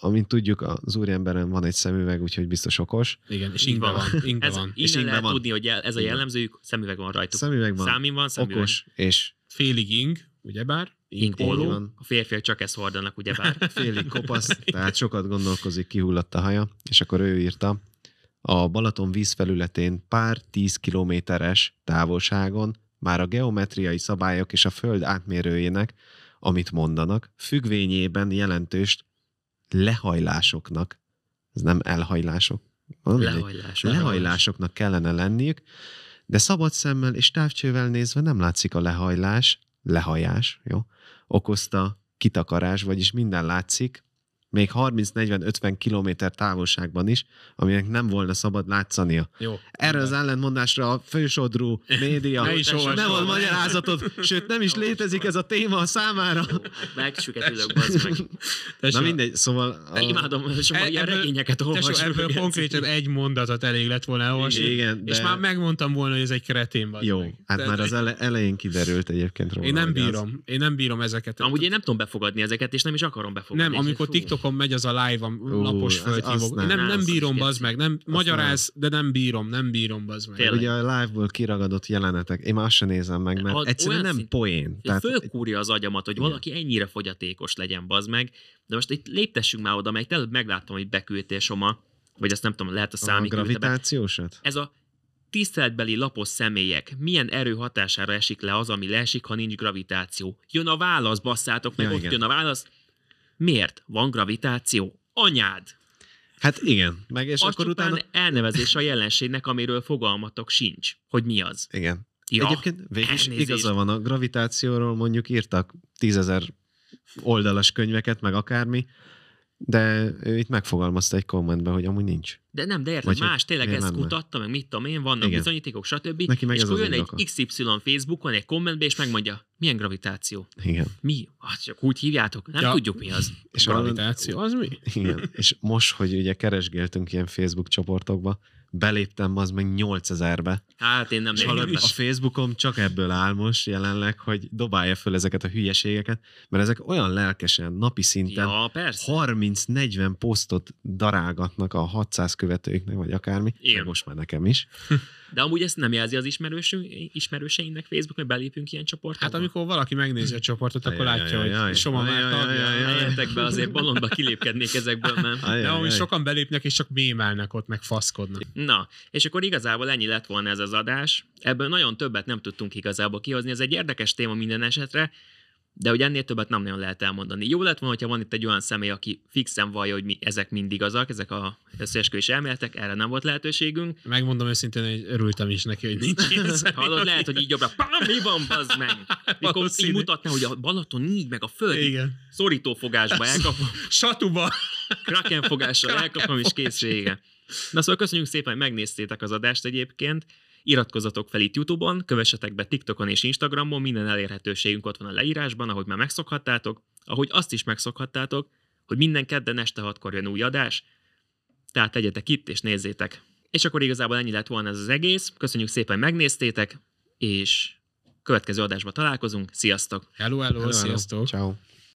S3: amint tudjuk, az úriemberen van egy szemüveg, úgyhogy biztos okos.
S2: Igen, és
S1: Így
S2: ingbe
S1: van.
S2: van. Ingbe
S1: Ez,
S2: van.
S3: És
S1: innen
S3: ingben
S1: lehet
S3: van.
S1: tudni, hogy ez a jellemzőjük, szemüveg van rajtuk.
S3: Szemüveg van,
S1: Számin van, szemüveg.
S3: okos, és
S2: Félig ing, ugyebár?
S3: Van.
S1: A férfiak csak ezt hordanak, ugyebár.
S3: félig kopasz, tehát sokat gondolkozik, kihullott a haja, és akkor ő írta, a Balaton vízfelületén pár tíz kilométeres távolságon már a geometriai szabályok és a föld átmérőjének, amit mondanak, függvényében jelentős lehajlásoknak, ez nem elhajlások, van mindegy,
S1: Lehajlás.
S3: lehajlásoknak kellene lenniük, de szabad szemmel és távcsővel nézve nem látszik a lehajlás, lehajás, jó, okozta kitakarás, vagyis minden látszik, még 30-40-50 kilométer távolságban is, aminek nem volna szabad látszania.
S2: Jó.
S3: Erre az ellentmondásra a fősodrú média
S2: Ne is olvasd
S3: nem ad magyarázatot, sőt nem is létezik ez a téma a számára.
S1: Megsüketülök, bazd meg.
S2: Tesó,
S3: Na mindegy, szóval... A...
S1: Imádom, és
S2: E-
S1: ilyen
S2: ebből-
S1: regényeket
S2: Tesó,
S1: olvasni.
S2: ebből konkrétan egy mondatot elég lett volna elolvasni.
S3: Igen, de...
S2: És már megmondtam volna, hogy ez egy kretén vagy.
S3: Jó,
S2: meg.
S3: hát
S2: Tehát
S3: már az ele- elején kiderült egyébként róla.
S2: Én nem
S3: hogy az-
S2: bírom. Én nem bírom ezeket.
S1: Amúgy én nem tudom befogadni ezeket, és nem is akarom befogadni.
S2: nem, amikor
S1: Fú.
S2: TikTokon megy az a live, a lapos
S3: az-
S2: földhívók.
S3: azt
S2: Nem,
S3: nem.
S2: nem, nem
S1: Az
S2: bírom, bazd meg. Nem, magyaráz, de nem bírom, nem bírom, bazd meg.
S1: Tényleg.
S3: Ugye a live-ból kiragadott jelenetek, én már azt sem nézem meg, mert
S1: Az
S3: egyszerűen nem
S1: szint-
S3: poén.
S1: Tehát, fölkúrja az agyamat, hogy
S3: Igen.
S1: valaki ennyire fogyatékos legyen, bazd meg. De most itt léptessünk már oda, mert előbb megláttam, hogy beküldtél Soma, vagy azt nem tudom, lehet a
S3: a
S1: számít. be.
S3: gravitációsat?
S1: Ez a tiszteletbeli lapos személyek, milyen erő hatására esik le az, ami leesik, ha nincs gravitáció? Jön a válasz, basszátok meg,
S3: Ja,
S1: ott
S3: igen.
S1: jön a válasz. Miért van gravitáció? Anyád!
S3: Hát igen, meg és
S1: És
S3: akkor utána...
S1: elnevezés a jelenségnek, amiről fogalmatok sincs, hogy mi az.
S3: Igen.
S1: Ja,
S3: Egyébként végig is igaza van, a gravitációról mondjuk írtak tízezer oldalas könyveket, meg akármi, de ő itt megfogalmazta egy kommentben, hogy amúgy nincs.
S1: De nem, de érted,
S3: Vagy
S1: más tényleg ezt
S3: lenne?
S1: kutatta, meg mit tudom én, vannak
S3: Igen.
S1: bizonyítékok, stb.
S3: Neki meg
S1: és akkor jön egy. XY Facebookon, egy kommentbe, és megmondja, milyen gravitáció?
S3: Igen.
S1: Mi? Hát csak úgy hívjátok? Nem
S2: Ja.
S1: tudjuk mi az.
S3: És
S2: Gravitáció, az mi?
S3: Igen, és most, hogy ugye keresgéltünk ilyen Facebook csoportokba, beléptem az meg 8000-be.
S1: Hát én nem be.
S3: a Facebookom csak ebből áll most jelenleg, hogy dobálja föl ezeket a hülyeségeket, mert ezek olyan lelkesen, napi szinten
S1: Ja, persze.
S3: 30-40 posztot darálgatnak a 600 követőiknek, vagy akármi,
S1: Igen.
S3: most már nekem is.
S1: De amúgy ezt nem jelzi az ismerősünk, ismerőseinknek Facebook, hogy belépünk ilyen csoportokba?
S2: Hát amikor valaki megnézi a csoportot, akkor látja, hogy Soma már tagja.
S1: be, azért bolondba kilépkednék ezekből, nem?
S2: De amúgy sokan belépnek, és csak mémelnek ott, meg faszkodnak.
S1: Na, és akkor igazából ennyi lett volna ez az adás. Ebből nagyon többet nem tudtunk igazából kihozni. Ez egy érdekes téma minden esetre, de hogy ennél többet nem nagyon lehet elmondani. Jó lett volna, hogyha van itt egy olyan személy, aki fixen vallja, hogy mi, ezek mind igazak, ezek a összeesküvés elméletek, erre nem volt lehetőségünk.
S2: Megmondom őszintén, hogy örültem is neki, hogy nincs ilyen.
S1: Hallod, lehet, hogy így jobbra, pá, mi van, bazd meg? Mikor így mutatná, hogy a Balaton így, meg a föld,
S2: Igen.
S1: szorítófogásba elkapom,
S2: Satuba.
S1: krakenfogással elkapom, és kész vége. Na szóval köszönjük szépen, hogy megnéztétek az adást egyébként. Iratkozzatok fel itt YouTube-on, kövessetek be TikTokon és Instagramon, minden elérhetőségünk ott van a leírásban, ahogy már megszokhattátok, ahogy azt is megszokhattátok, hogy minden kedden este hatkor jön új adás, tehát legyetek itt és nézzétek. És akkor igazából ennyi lett volna ez az egész. Köszönjük szépen, hogy megnéztétek, és következő adásban találkozunk. Sziasztok!
S2: Hello, hello,
S3: Hello, hello.
S2: sziasztok.
S3: Ciao.